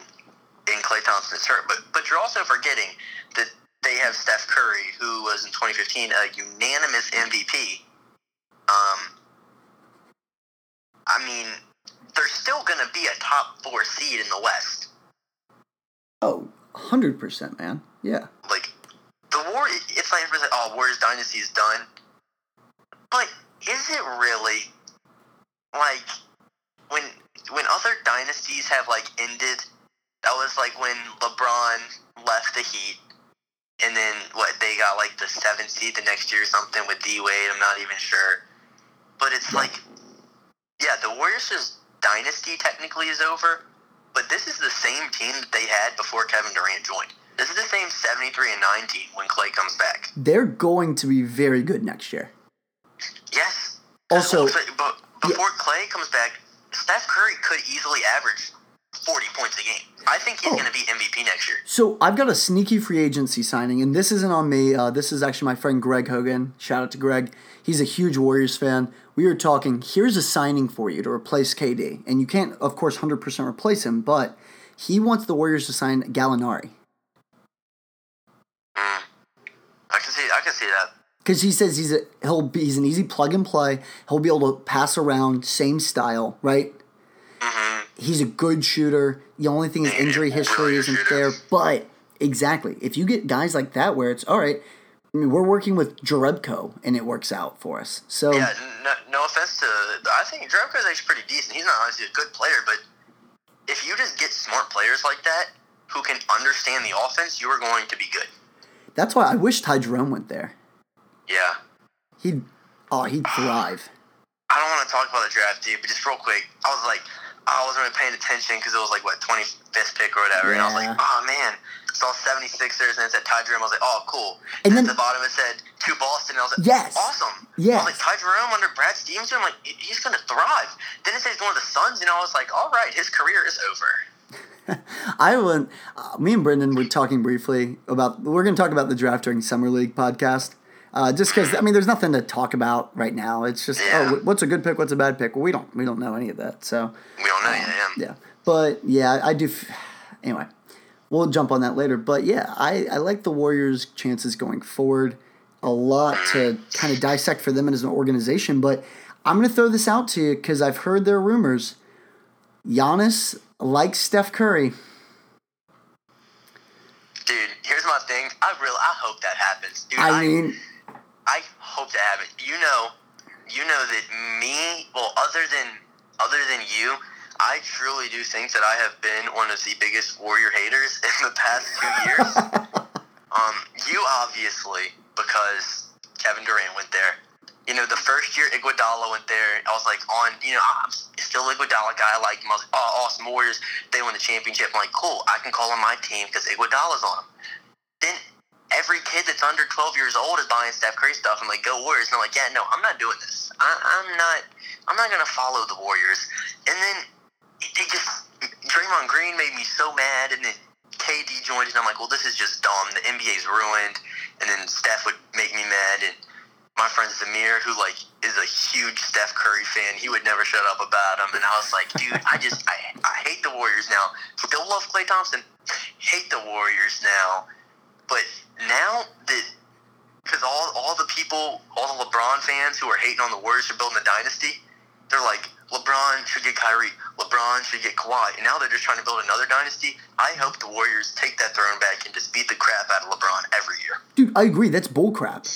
and Klay Thompson is hurt, but but you're also forgetting that they have Steph Curry, who was in 2015 a unanimous MVP. Um, I mean, they're still going to be a top four seed in the West. Oh, 100%, man. Yeah. Like the war, it's like oh, Warriors dynasty is done. But is it really? Like when when other dynasties have like ended, that was like when LeBron left the Heat, and then what they got like the seventh seed the next year or something with D Wade. I'm not even sure, but it's like, yeah, the Warriors' dynasty technically is over, but this is the same team that they had before Kevin Durant joined. This is the same 73 and 19 when Klay comes back. They're going to be very good next year. Yes. Also- but before Klay comes back, Steph Curry could easily average 40 points a game. I think he's Oh. going to be MVP next year. So I've got a sneaky free agency signing, and this isn't on me. Uh, this is actually my friend Greg Hogan. Shout out to Greg. He's a huge Warriors fan. We were talking. Here's a signing for you to replace KD, and you can't, of course, hundred percent replace him, but he wants the Warriors to sign Gallinari Mm. I can see. I can see that. because he says he's a he'll be he's an easy plug and play. He'll be able to pass around, same style, right? hmm he's a good shooter. The only thing is injury history isn't there. But exactly, if you get guys like that, where it's all right. I mean, we're working with Jerebko, and it works out for us. So Yeah, no, no offense to. I think Jerebko's actually pretty decent. He's not obviously a good player, but if you just get smart players like that who can understand the offense, you are going to be good. that's why I wish Ty Jerome went there. Yeah. He'd oh he'd thrive. I don't want to talk about the draft, dude, but just real quick, I was like, I wasn't really paying attention because it was like, what, 25th pick or whatever. And I was like, oh, man. Saw 76ers and it said Ty Jerome. I was like, oh, cool. And And, then- at the bottom it said to Boston. And I was like, Yes. awesome. Yeah. I was like, Ty Jerome under Brad Stevenson. I'm like, he's going to thrive. Then it says going to the Suns. And I was like, all right, his career is over. I went. Uh, me and Brendan were talking briefly about. We're going to talk about the draft during summer league podcast. Uh, just because I mean, there's nothing to talk about right now. It's just Yeah. oh, what's a good pick, what's a bad pick. Well, we don't we don't know any of that. So We don't know yet. Yeah. yeah, but yeah, I do. F- anyway, we'll jump on that later. But yeah, I I like the Warriors' chances going forward. A lot to kind of dissect for them as an organization, but I'm going to throw this out to you because I've heard their rumors. Giannis likes Steph Curry. Dude, here's my thing. I really, I hope that happens. Dude, I mean, I hope to have it. You know, you know that me. Well, other than other than you, I truly do think that I have been one of the biggest Warrior haters in the past two years. um, you obviously because Kevin Durant went there. You know, the first year Iguodala went there, I was like on. You know, I'm still Iguodala guy. I like him. I was like, oh, awesome Warriors. They won the championship. I'm like, cool. I can call on my team because Iguodala's on them. Then every kid that's under 12 years old is buying Steph Curry stuff. I'm like, go Warriors. And I'm like, yeah, no, I'm not doing this. I, I'm not. I'm not gonna follow the Warriors. And then they just Draymond Green made me so mad, and then KD joined, and I'm like, well, this is just dumb. The NBA's ruined. And then Steph would make me mad, and my friend Zamir, who like is a huge Steph Curry fan, he would never shut up about him. And I was like, dude, I just I, I hate the Warriors now. Still love Klay Thompson. Hate the Warriors now. But now that because all all the people, all the LeBron fans who are hating on the Warriors for building a dynasty, they're like LeBron should get Kyrie, LeBron should get Kawhi, and now they're just trying to build another dynasty. I hope the Warriors take that throne back and just beat the crap out of LeBron every year. dude, I agree. That's bullcrap.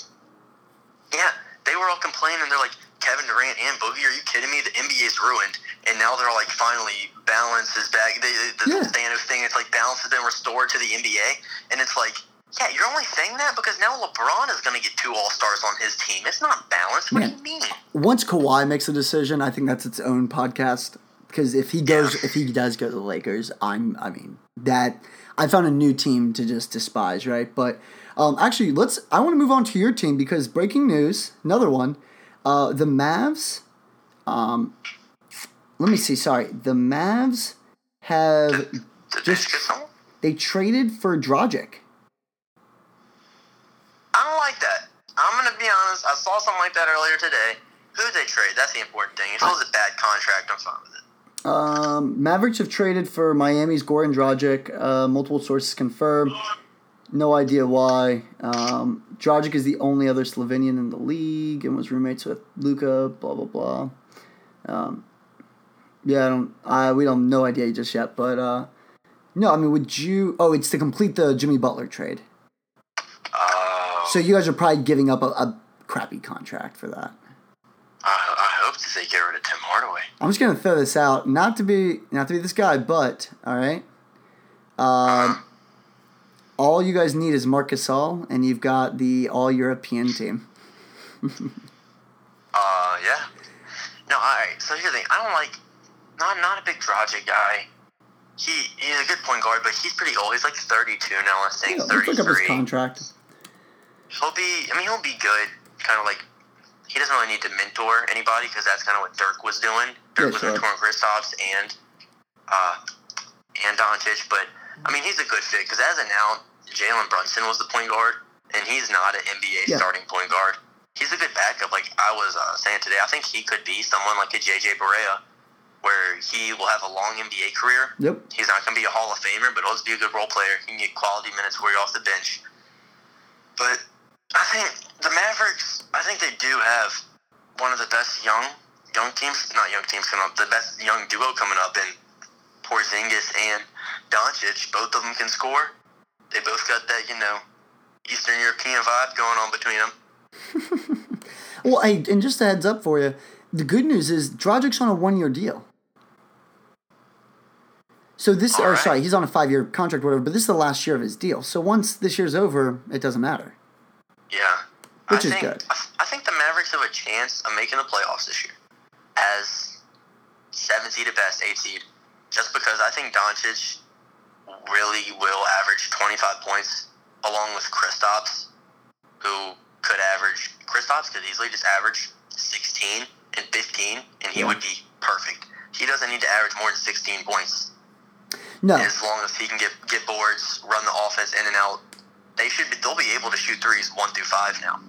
Yeah, they were all complaining. They're like, Kevin Durant and Boogie, are you kidding me? The NBA's ruined. And now they're like, finally, balance is back. They, the Yeah. Thanos thing, it's like balance has been restored to the NBA. And it's like, yeah, you're only saying that because now LeBron is going to get two All Stars on his team. It's not balanced. What Man. do you mean? Once Kawhi makes a decision, I think that's its own podcast. Because if he goes, if he does go to the Lakers, I'm, I mean, that I found a new team to just despise, right? But um, actually, let's. I want to move on to your team because breaking news, another one, uh, the Mavs. Um, let me see. Sorry, the Mavs have Just- they traded for Dragic. I don't like that. I'm to be honest. I saw something like that earlier today. Who they trade? That's the important thing. If it was a bad contract, I'm fine with it. Um, Mavericks have traded for Miami's Goran Dragic. Uh, multiple sources confirm. No idea why. Um, Dragic is the only other Slovenian in the league and was roommates with Luka. Blah blah blah. Um, yeah, I don't. I we don't no idea just yet. But uh, no, I mean, would you? Oh, it's to complete the Jimmy Butler trade. So you guys are probably giving up a, a crappy contract for that. I, I hope that they get rid of Tim Hardaway. I'm just gonna throw this out, not to be not to be this guy, but all right. Um, all you guys need is Marc Gasol, and you've got the All European team. Uh, yeah. No, all right. So here's the thing. I don't like. No, I'm not a big Dragic guy. He he's a good point guard, but he's pretty old. He's like 32 now. I think Yeah, let's look up his contract. He'll be. I mean, he'll be good. Kind of like he doesn't really need to mentor anybody because that's kind of what Dirk was doing. Dirk Yeah, was mentoring Kristaps and uh and Doncic, but I mean he's a good fit because as of now, Jalen Brunson was the point guard, and he's not an NBA Yeah. starting point guard. He's a good backup. Like I was uh, saying today, I think he could be someone like a JJ Barea, where he will have a long NBA career. Yep. He's not going to be a Hall of Famer, but he'll just be a good role player. He can get quality minutes where you're off the bench. But I think the Mavericks, I think they do have one of the best young young teams, not young teams coming up, the best young duo coming up in Porzingis and Doncic. Both of them can score. They both got that, you know, Eastern European vibe going on between them. Well, hey, and just a heads up for you, the good news is Dragic's on a one-year deal. So this, All or right. sorry, he's on a five-year contract, whatever. But this is the last year of his deal. So once this year's over, it doesn't matter. Yeah. Which I is think, good. I, I think the Mavericks have a chance of making the playoffs this year as seven seed at best, eight seed, just because I think Doncic really will average 25 points along with Kristaps, who could average, Kristaps could easily just average 16 and 15, and he Yeah. would be perfect. He doesn't need to average more than 16 points No, as long as he can get get boards, run the offense in and out. They should be, they'll be able to shoot threes one through five now.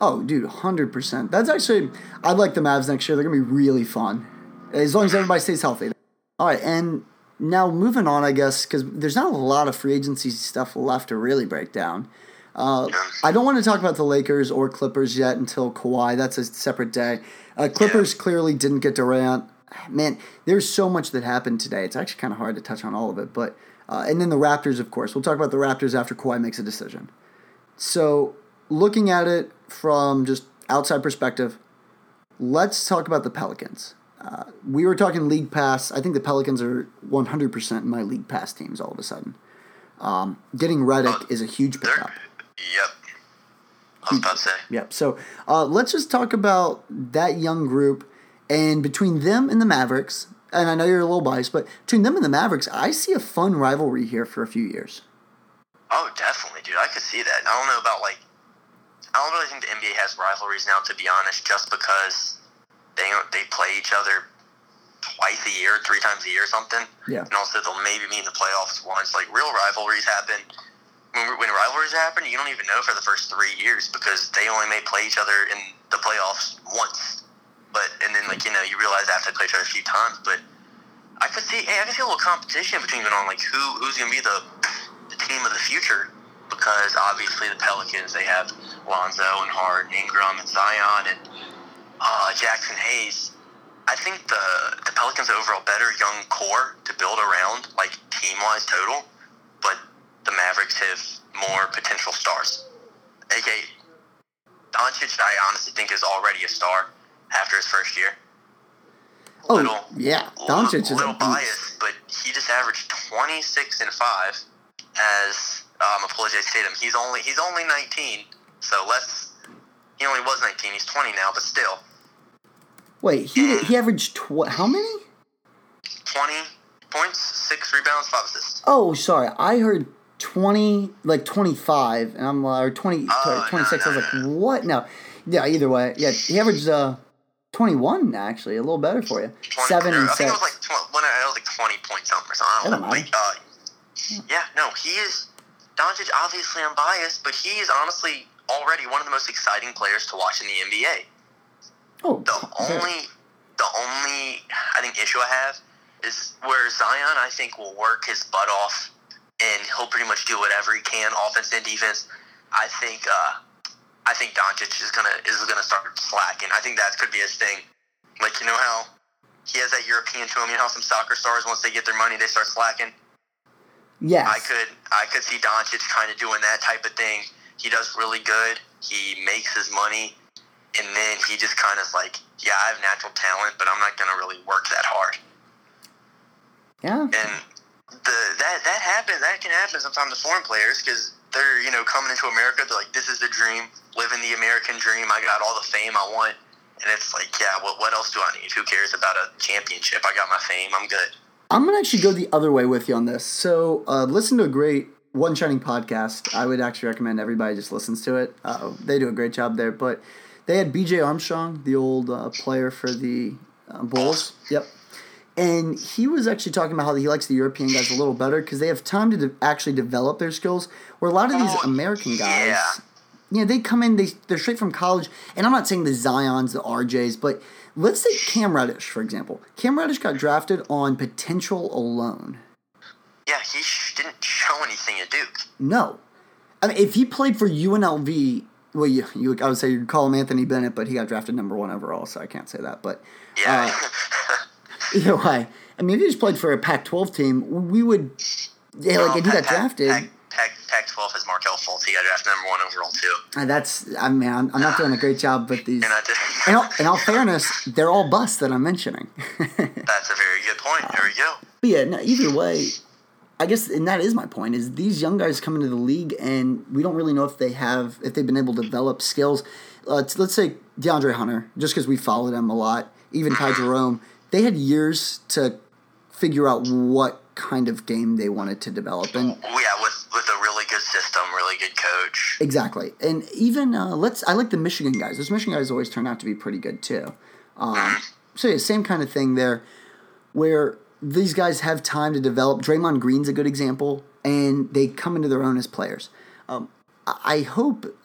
oh, dude, hundred percent. That's actually, I'd like the Mavs next year. They're gonna be really fun, as long as everybody stays healthy. All right, and now moving on, I guess, because there's not a lot of free agency stuff left to really break down. Uh, I don't want to talk about the Lakers or Clippers yet until Kawhi. That's a separate day. Uh, Clippers clearly didn't get Durant. Man, there's so much that happened today. It's actually kind of hard to touch on all of it. But uh, and then the Raptors, of course. We'll talk about the Raptors after Kawhi makes a decision. So, looking at it from just outside perspective, let's talk about the Pelicans. Uh, we were talking league pass. I think the Pelicans are 100% in my league pass teams all of a sudden. Um, getting Redick is a huge pickup. yep. I was about to say. Yep. So uh, let's just talk about that young group and between them and the Mavericks. And I know you're a little biased, but between them and the Mavericks, I see a fun rivalry here for a few years. Oh, definitely, dude. I could see that. I don't know about like. I don't really think the NBA has rivalries now, to be honest, just because they they play each other twice a year, three times a year, or something. Yeah. And also, they'll maybe meet in the playoffs once. Like real rivalries happen. When, when rivalries happen, you don't even know for the first three years because they only may play each other in the playoffs once. But and then like you know you realize after they play each other a few times, but I could see hey, I could see a little competition between them on like who who's gonna be the the team of the future because obviously the Pelicans they have Lonzo and Hart, and Ingram and Zion and uh, Jaxson Hayes. I think the the Pelicans have overall better young core to build around, like team wise total, but the Mavericks have more potential stars. AK Doncic, I honestly think is already a star after his first year. Oh, Little- yeah. Doncic is a little biased, but he just averaged twenty six and five as um, apologize Tatum. He's only he's only nineteen, so let's. He only was nineteen. He's twenty now, but still Wait, he, he averaged tw- how many? twenty points, six rebounds, five assists. Oh, sorry. I heard 20, like 25, and I'm uh, or 20, Oh, sorry, no, 26. I was no, like, what? No. Yeah, either way. Yeah, he averaged uh, 21, actually. A little better for you. 20, Seven and I think six. it was like tw- when I was like twenty point something or something. I don't know. But, uh, yeah, no, he is. Doncic, obviously, I'm biased, but he is honestly already one of the most exciting players to watch in the NBA. oh, The only, the only, I think issue I have is where Zion, I think, will work his butt off, and he'll pretty much do whatever he can, offense and defense. I think, uh, I think Doncic is gonna is gonna start slacking. I think that could be his thing. Like you know how he has that European to him. You know how some soccer stars once they get their money they start slacking. yes. I could I could see Doncic kind of doing that type of thing. He does really good. He makes his money, and then he just kind of like, yeah, I have natural talent, but I'm not gonna really work that hard. yeah. And the that that happens. That can happen sometimes to foreign players because they're you know coming into America. They're like, this is the dream, living the American dream. I got all the fame I want, and it's like, yeah, what what else do I need? Who cares about a championship? I got my fame. I'm good. I'm gonna actually go the other way with you on this. So, uh, listen to a great One Shining podcast. I would actually recommend everybody just listens to it. Uh, they do a great job there. But they had B.J. Armstrong, the old uh, player for the uh, Bulls. Yep. And he was actually talking about how he likes the European guys a little better because they have time to de- actually develop their skills. Where a lot of these Oh, American guys, yeah. you know, they come in, they they're straight from college, and I'm not saying the Zion's, the RJ's, but let's take Cam Reddish for example. Cam Reddish got drafted on potential alone. Yeah, he sh- didn't show anything at Duke. No, I mean if he played for UNLV, well, you, you I would say you'd call him Anthony Bennett, but he got drafted number one overall, so I can't say that. But Yeah. Uh, either way, I mean, if he just played for a Pac-12 team, we would. Yeah, like Well, if you got drafted. Pac, Pac, Pac 12 has Markelle Fultz. He drafted number one overall, too. uh, that's. I mean, I'm, I'm not doing a great job, but these. And I. In all, in all fairness, they're all busts that I'm mentioning. That's a very good point. There we go. But yeah, no, either way, I guess, and that is my point, is these young guys come into the league and we don't really know if they have, if they've been able to develop skills. Uh, let's say DeAndre Hunter, just because we followed him a lot, even Ty Jerome, they had years to figure out what kind of game they wanted to develop. And yeah, with, with a really good system, really good coach. Exactly, and even uh, let's. I like the Michigan guys. Those Michigan guys always turn out to be pretty good too. Um, so yeah, same kind of thing there, where these guys have time to develop. Draymond Green's a good example, and they come into their own as players. Um, I hope,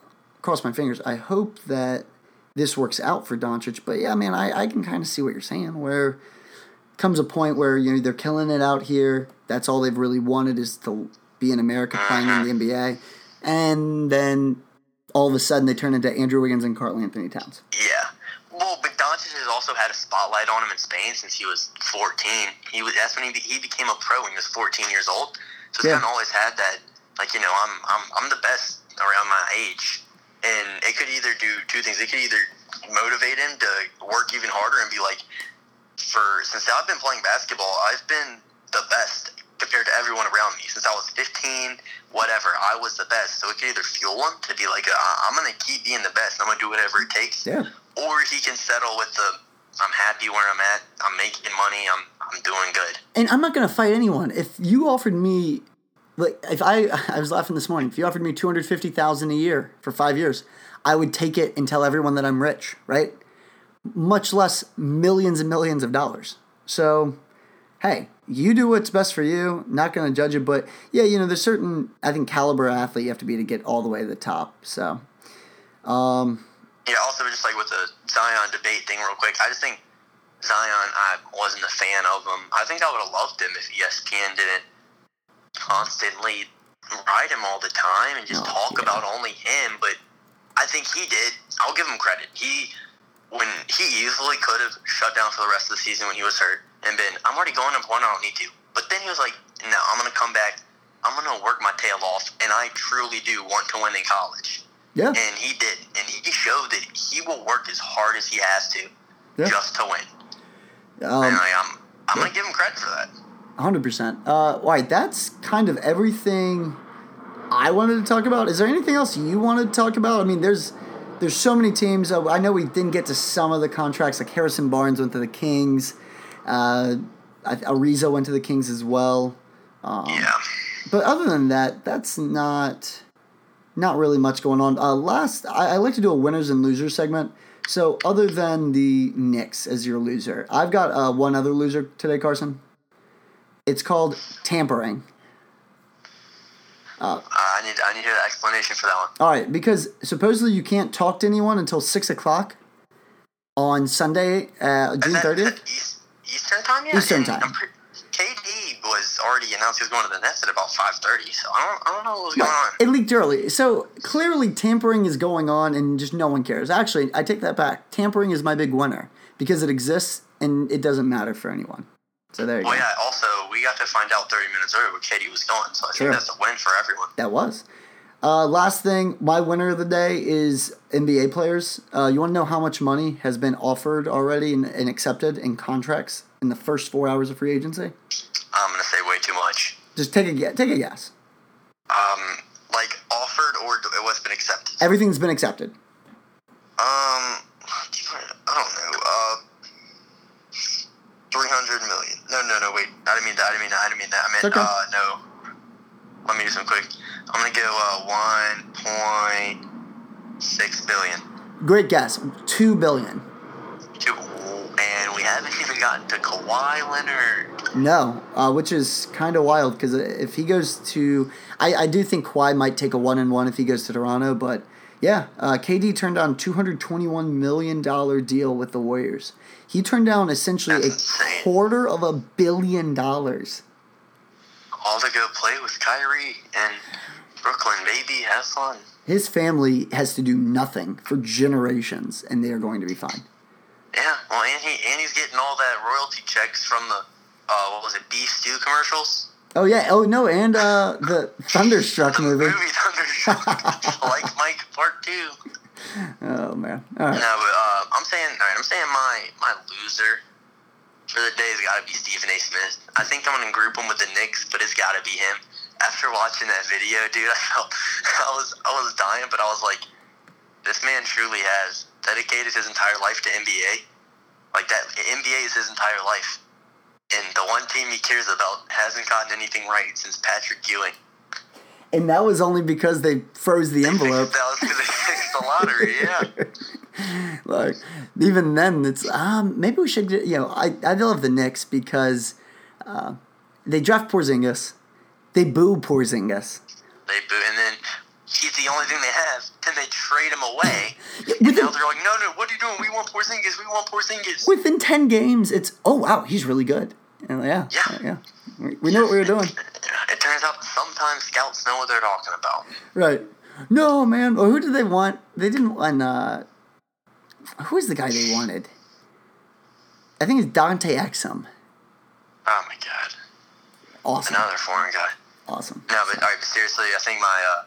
cross my fingers. I hope that this works out for Doncic. But yeah, man, I, I can kind of see what you're saying. Where comes a point where you know they're killing it out here. That's all they've really wanted is to be in America playing in the NBA, and then all of a sudden they turn into Andrew Wiggins and Karl-Anthony Towns. Yeah. Well, but Doncic has also had a spotlight on him in Spain since he was 14. He was that's when he, be, he became a pro when he was 14 years old. So he's Yeah. kind of always had that, like you know, I'm I'm I'm the best around my age, and it could either do two things. It could either motivate him to work even harder and be like, for since I've been playing basketball, I've been the best compared to everyone around me since I was 15. Whatever, I was the best. So it could either fuel him to be like, uh, I'm gonna keep being the best. I'm gonna do whatever it takes Yeah, or he can settle with the I'm happy where I'm at. I'm making money. I'm I'm doing good. and I'm not gonna fight anyone. If you offered me, like, if I I was laughing this morning. If you offered me two hundred fifty thousand a year for five years, I would take it and tell everyone that I'm rich. Right? Much less millions and millions of dollars. So, hey, you do what's best for you. Not gonna judge it, but yeah, you know, there's certain I think caliber athlete you have to be to get all the way to the top. So, um, Yeah. Also, just like with the Zion debate thing, real quick. I just think Zion. I wasn't a fan of him. I think I would have loved him if ESPN didn't constantly ride him all the time and just Oh, talk yeah. about only him. But I think he did. I'll give him credit. He when he easily could have shut down for the rest of the season when he was hurt and been, I'm already going up one, I don't need to. But then he was like, No, I'm gonna come back. I'm gonna work my tail off, and I truly do want to win in college. yeah, And he did, and he showed that he will work as hard as he has to Yeah. just to win. um, and I, I'm, I'm gonna give him credit for that. Hundred percent. Uh, all right, that's kind of everything I wanted to talk about. Is there anything else you wanted to talk about? I mean, there's there's so many teams. I know we didn't get to some of the contracts. Like Harrison Barnes went to the Kings. Uh, Ariza went to the Kings as well. Um, Yeah. But other than that, that's not not really much going on. Uh, last, I, I like to do a winners and losers segment. So other than the Knicks as your loser, I've got uh, one other loser today, Carson. It's called tampering. Uh, I need, I need an explanation for that one. All right, because supposedly you can't talk to anyone until six o'clock on Sunday, uh, June thirtieth. Is that East, Eastern time, yeah. Eastern time. I'm pre- KD was already announced he was going to the Nets at about 5:30, so I don't, I don't know what was going on. It leaked early, so clearly tampering is going on, and just no one cares. Actually, I take that back. Tampering is my big winner because it exists and it doesn't matter for anyone. So there you Well, go. yeah. Also, we got to find out 30 minutes earlier where KD was going, so I think that's a win for everyone. That was. Uh, last thing, my winner of the day is NBA players. Uh, you want to know how much money has been offered already and, and accepted in contracts in the first four hours of free agency? I'm gonna say way too much. Just take a guess. Take a guess. Um, like offered or it was been accepted. Everything's been accepted. Um, I don't know. Uh, three hundred million. No, no, no. Wait, I didn't mean that. I didn't mean that. I didn't mean that. I meant okay. uh, no. Let me do some quick. I'm gonna go uh one point six billion. Great guess. Two billion. Two, and we haven't even gotten to Kawhi Leonard. No, uh, which is kind of wild because if he goes to, I, I do think Kawhi might take a one and one if he goes to Toronto, but yeah, uh, KD turned down two hundred twenty one million dollar deal with the Warriors. He turned down essentially That's a insane. quarter of a billion dollars. All to go play with Kyrie and Brooklyn, baby. Have fun. His family has to do nothing for generations, and they are going to be fine. Yeah, well, and he and he's getting all that royalty checks from the uh, what was it, beef stew commercials. Oh yeah. Oh no, and uh, the Thunderstruck The movie. movie Thunderstruck, like Mike Part Two. Oh man. All right. No, but uh, I'm saying, all right, I'm saying my my loser for the day has got to be Stephen A. Smith. I think I'm gonna group him with the Knicks, but it's got to be him. After watching that video, dude, I felt I was I was dying, but I was like, this man truly has dedicated his entire life to NBA. Like that, NBA is his entire life, and the one team he cares about hasn't gotten anything right since Patrick Ewing. And that was only because they froze the envelope. that was because they the lottery. Yeah. like even then, it's um maybe we should you know I I love the Knicks because uh, they draft Porzingis, they boo Porzingis. They boo, and then he's the only thing they have. Then they trade him away, Yeah, and now they're like, "No, no, what are you doing? We want Porzingis. We want Porzingis." within ten games, it's oh wow he's really good. And yeah, Yeah. yeah, we, we knew what we were doing. It turns out sometimes scouts know what they're talking about. Right. No, man. Or who did they want? They didn't want. Uh, who was the guy they wanted? I think it's Dante Exum. Oh my god, Awesome. another foreign guy. Awesome. No, but all right, but seriously, I think my uh,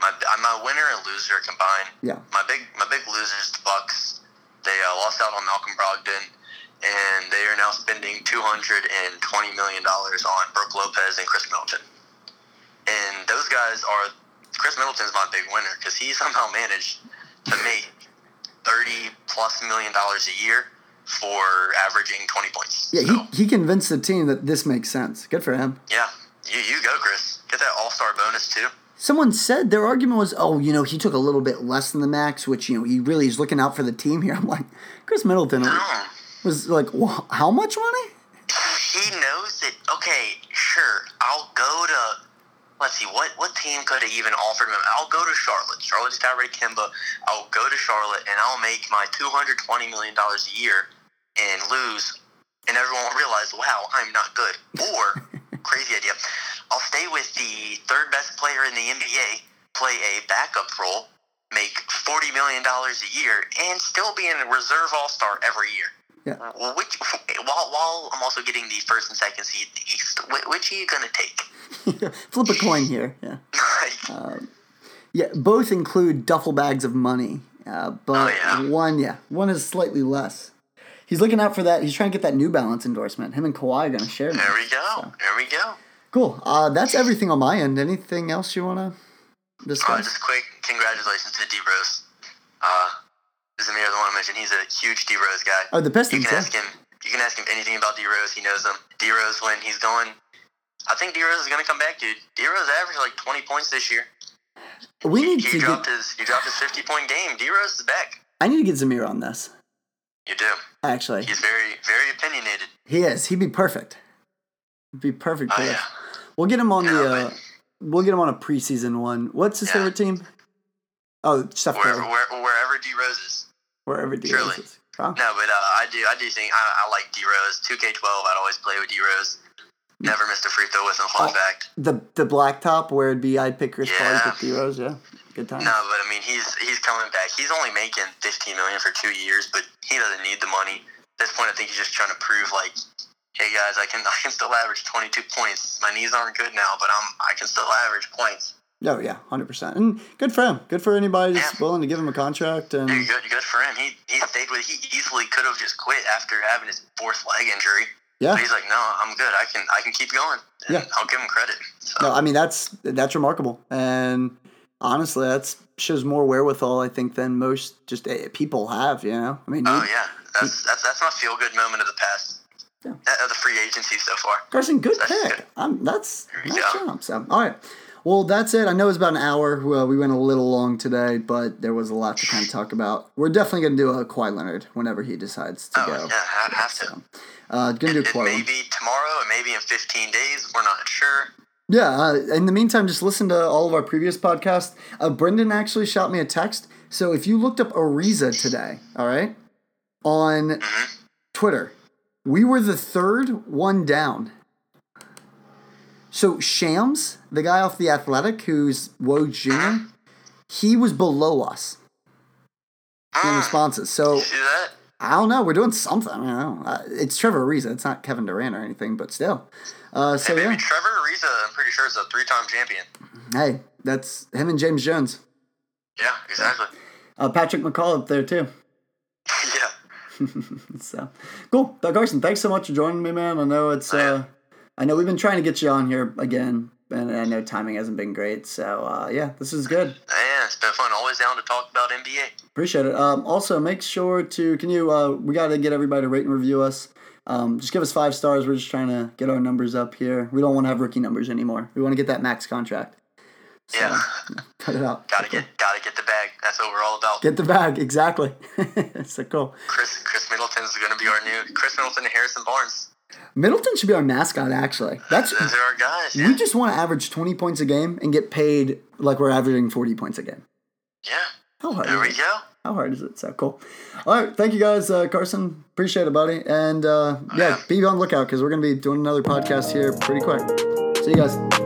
my my winner and loser combined. Yeah. My big my big losers, the Bucks. They uh, lost out on Malcolm Brogdon, and they are now spending two hundred and twenty million dollars on Brook Lopez and Khris Middleton. And those guys are Khris Middleton's my big winner because he somehow managed to make thirty plus million dollars a year for averaging twenty points. Yeah, So, he, he convinced the team that this makes sense. Good for him. yeah, you you go, Khris. Get that All Star bonus too. Someone said their argument was, oh, you know, he took a little bit less than the max, which, you know, he really is looking out for the team here. I'm like, Khris Middleton No. was like, "Wha- how much money? he knows that okay, sure, I'll go to let's see, what what team could have even offered him? I'll go to Charlotte. Charlotte just got of Kemba. I'll go to Charlotte and I'll make my two hundred twenty million dollars a year and lose and everyone will realize, wow, I'm not good. Or crazy idea. I'll stay with the third best player in the NBA, play a backup role, make forty million dollars a year, and still be in a reserve all star every year. Yeah. Which while, while I'm also getting the first and second seed in the East, which, which are you gonna take? Flip a coin here. Yeah. Like, Yeah, both include duffel bags of money, uh, but Oh, yeah. one, yeah, one is slightly less. He's looking out for that. He's trying to get that New Balance endorsement. Him and Kawhi are going to share. there we go. There we go. Cool. Uh, that's everything on my end. Anything else you want to Uh, discuss? just quick, congratulations to D Rose. Uh, Zamir, the one I mentioned, he's a huge D Rose guy. Oh, the You can Yeah. ask him. You can ask him anything about D Rose. He knows them. D Rose, when he's going, I think D Rose is gonna come back, dude. D Rose averaged like 20 points this year. We He, need he to dropped get. his he dropped his 50 point game. D Rose is back. I need to get Zamir on this. You do. Actually, He's very very opinionated. he is. He'd be perfect. He'd be perfect Oh yeah. We'll get him on the. Yeah, Uh, we'll get him on a preseason one. What's his Yeah. favorite team? Oh, Steph Wherever where, wherever D Rose is. Wherever D Rose is. Wow. No, but uh, I do I do think I, I like D Rose. 2K12. I'd always play with D Rose. Never missed a free throw with him. Fun Oh. fact. The the blacktop where it'd be I'd pick Chris Paul, Yeah. pick D Rose. Yeah, good time. No, but I mean he's he's coming back. He's only making 15 million for two years, but he doesn't need the money. At this point, I think he's just trying to prove like, hey guys, I can I can still average 22 points. My knees aren't good now, but I'm I can still average points. Oh yeah, hundred percent. And good for him. Good for anybody that's Yeah. willing to give him a contract. And Dude, good good for him. He he stayed with. He easily could have just quit after having his fourth leg injury. Yeah, But he's like, no, I'm good. I can I can keep going. Yeah. I'll give him credit. So, no, I mean that's that's remarkable. And honestly, that shows more wherewithal I think than most just eh, people have. You know, I mean, oh you- yeah, that's that's that's my feel good moment of the past. Yeah. Uh, Of the free agency so far. Carson, good That's pick. good. Um, that's nice go. job. So, all right. Well, that's it. I know it's about an hour. Well, we went a little long today, but there was a lot to kind of talk about. We're definitely going to do a Kawhi Leonard whenever he decides to Oh go. yeah, I have to. So, uh, going to do Kawhi. may one. be tomorrow, and maybe in 15 days. We're not sure. Yeah. Uh, in the meantime, just listen to all of our previous podcasts. Uh, Brendan actually shot me a text. So if you looked up Ariza today, all right, on Mhm. Twitter, we were the third one down. So Shams, the guy off the Athletic, who's Woj Jr., he was below us in Mm. responses. So You see that? I don't know. We're doing something. I don't know. Uh, it's Trevor Ariza. It's not Kevin Durant or anything, but still. Uh, so Hey, maybe yeah. Trevor Ariza, I'm pretty sure, is a three-time champion. Hey, that's him and James Jones. Yeah, exactly. Uh, Patrick McCaw up there too. yeah. So cool, Doug Carson. Thanks so much for joining me, man. I know it's. Oh. Uh, I know we've been trying to get you on here again, and I know timing hasn't been great. So uh, yeah, this is good. Yeah, it's been fun. Always down to talk about NBA. Appreciate it. Um, also, make sure to can you uh, we got to get everybody to rate and review us. Um, just give us five stars. We're just trying to get our numbers up here. We don't want to have rookie numbers anymore. We want to get that max contract. So, Yeah. cut it out. Gotta get, gotta get the bag. That's what we're all about. Get the bag exactly. It's so cool. Khris, Khris Middleton is gonna be our new Khris Middleton and Harrison Barnes. Middleton should be our mascot. Actually, that's Those are our guys. we just want to average twenty points a game and get paid like we're averaging forty points a game. yeah. How hard There is we it? go. How hard is it? So cool. All right, thank you guys, uh, Carson. Appreciate it, buddy. And uh, yeah, be on the lookout because we're gonna be doing another podcast here pretty quick. See you guys.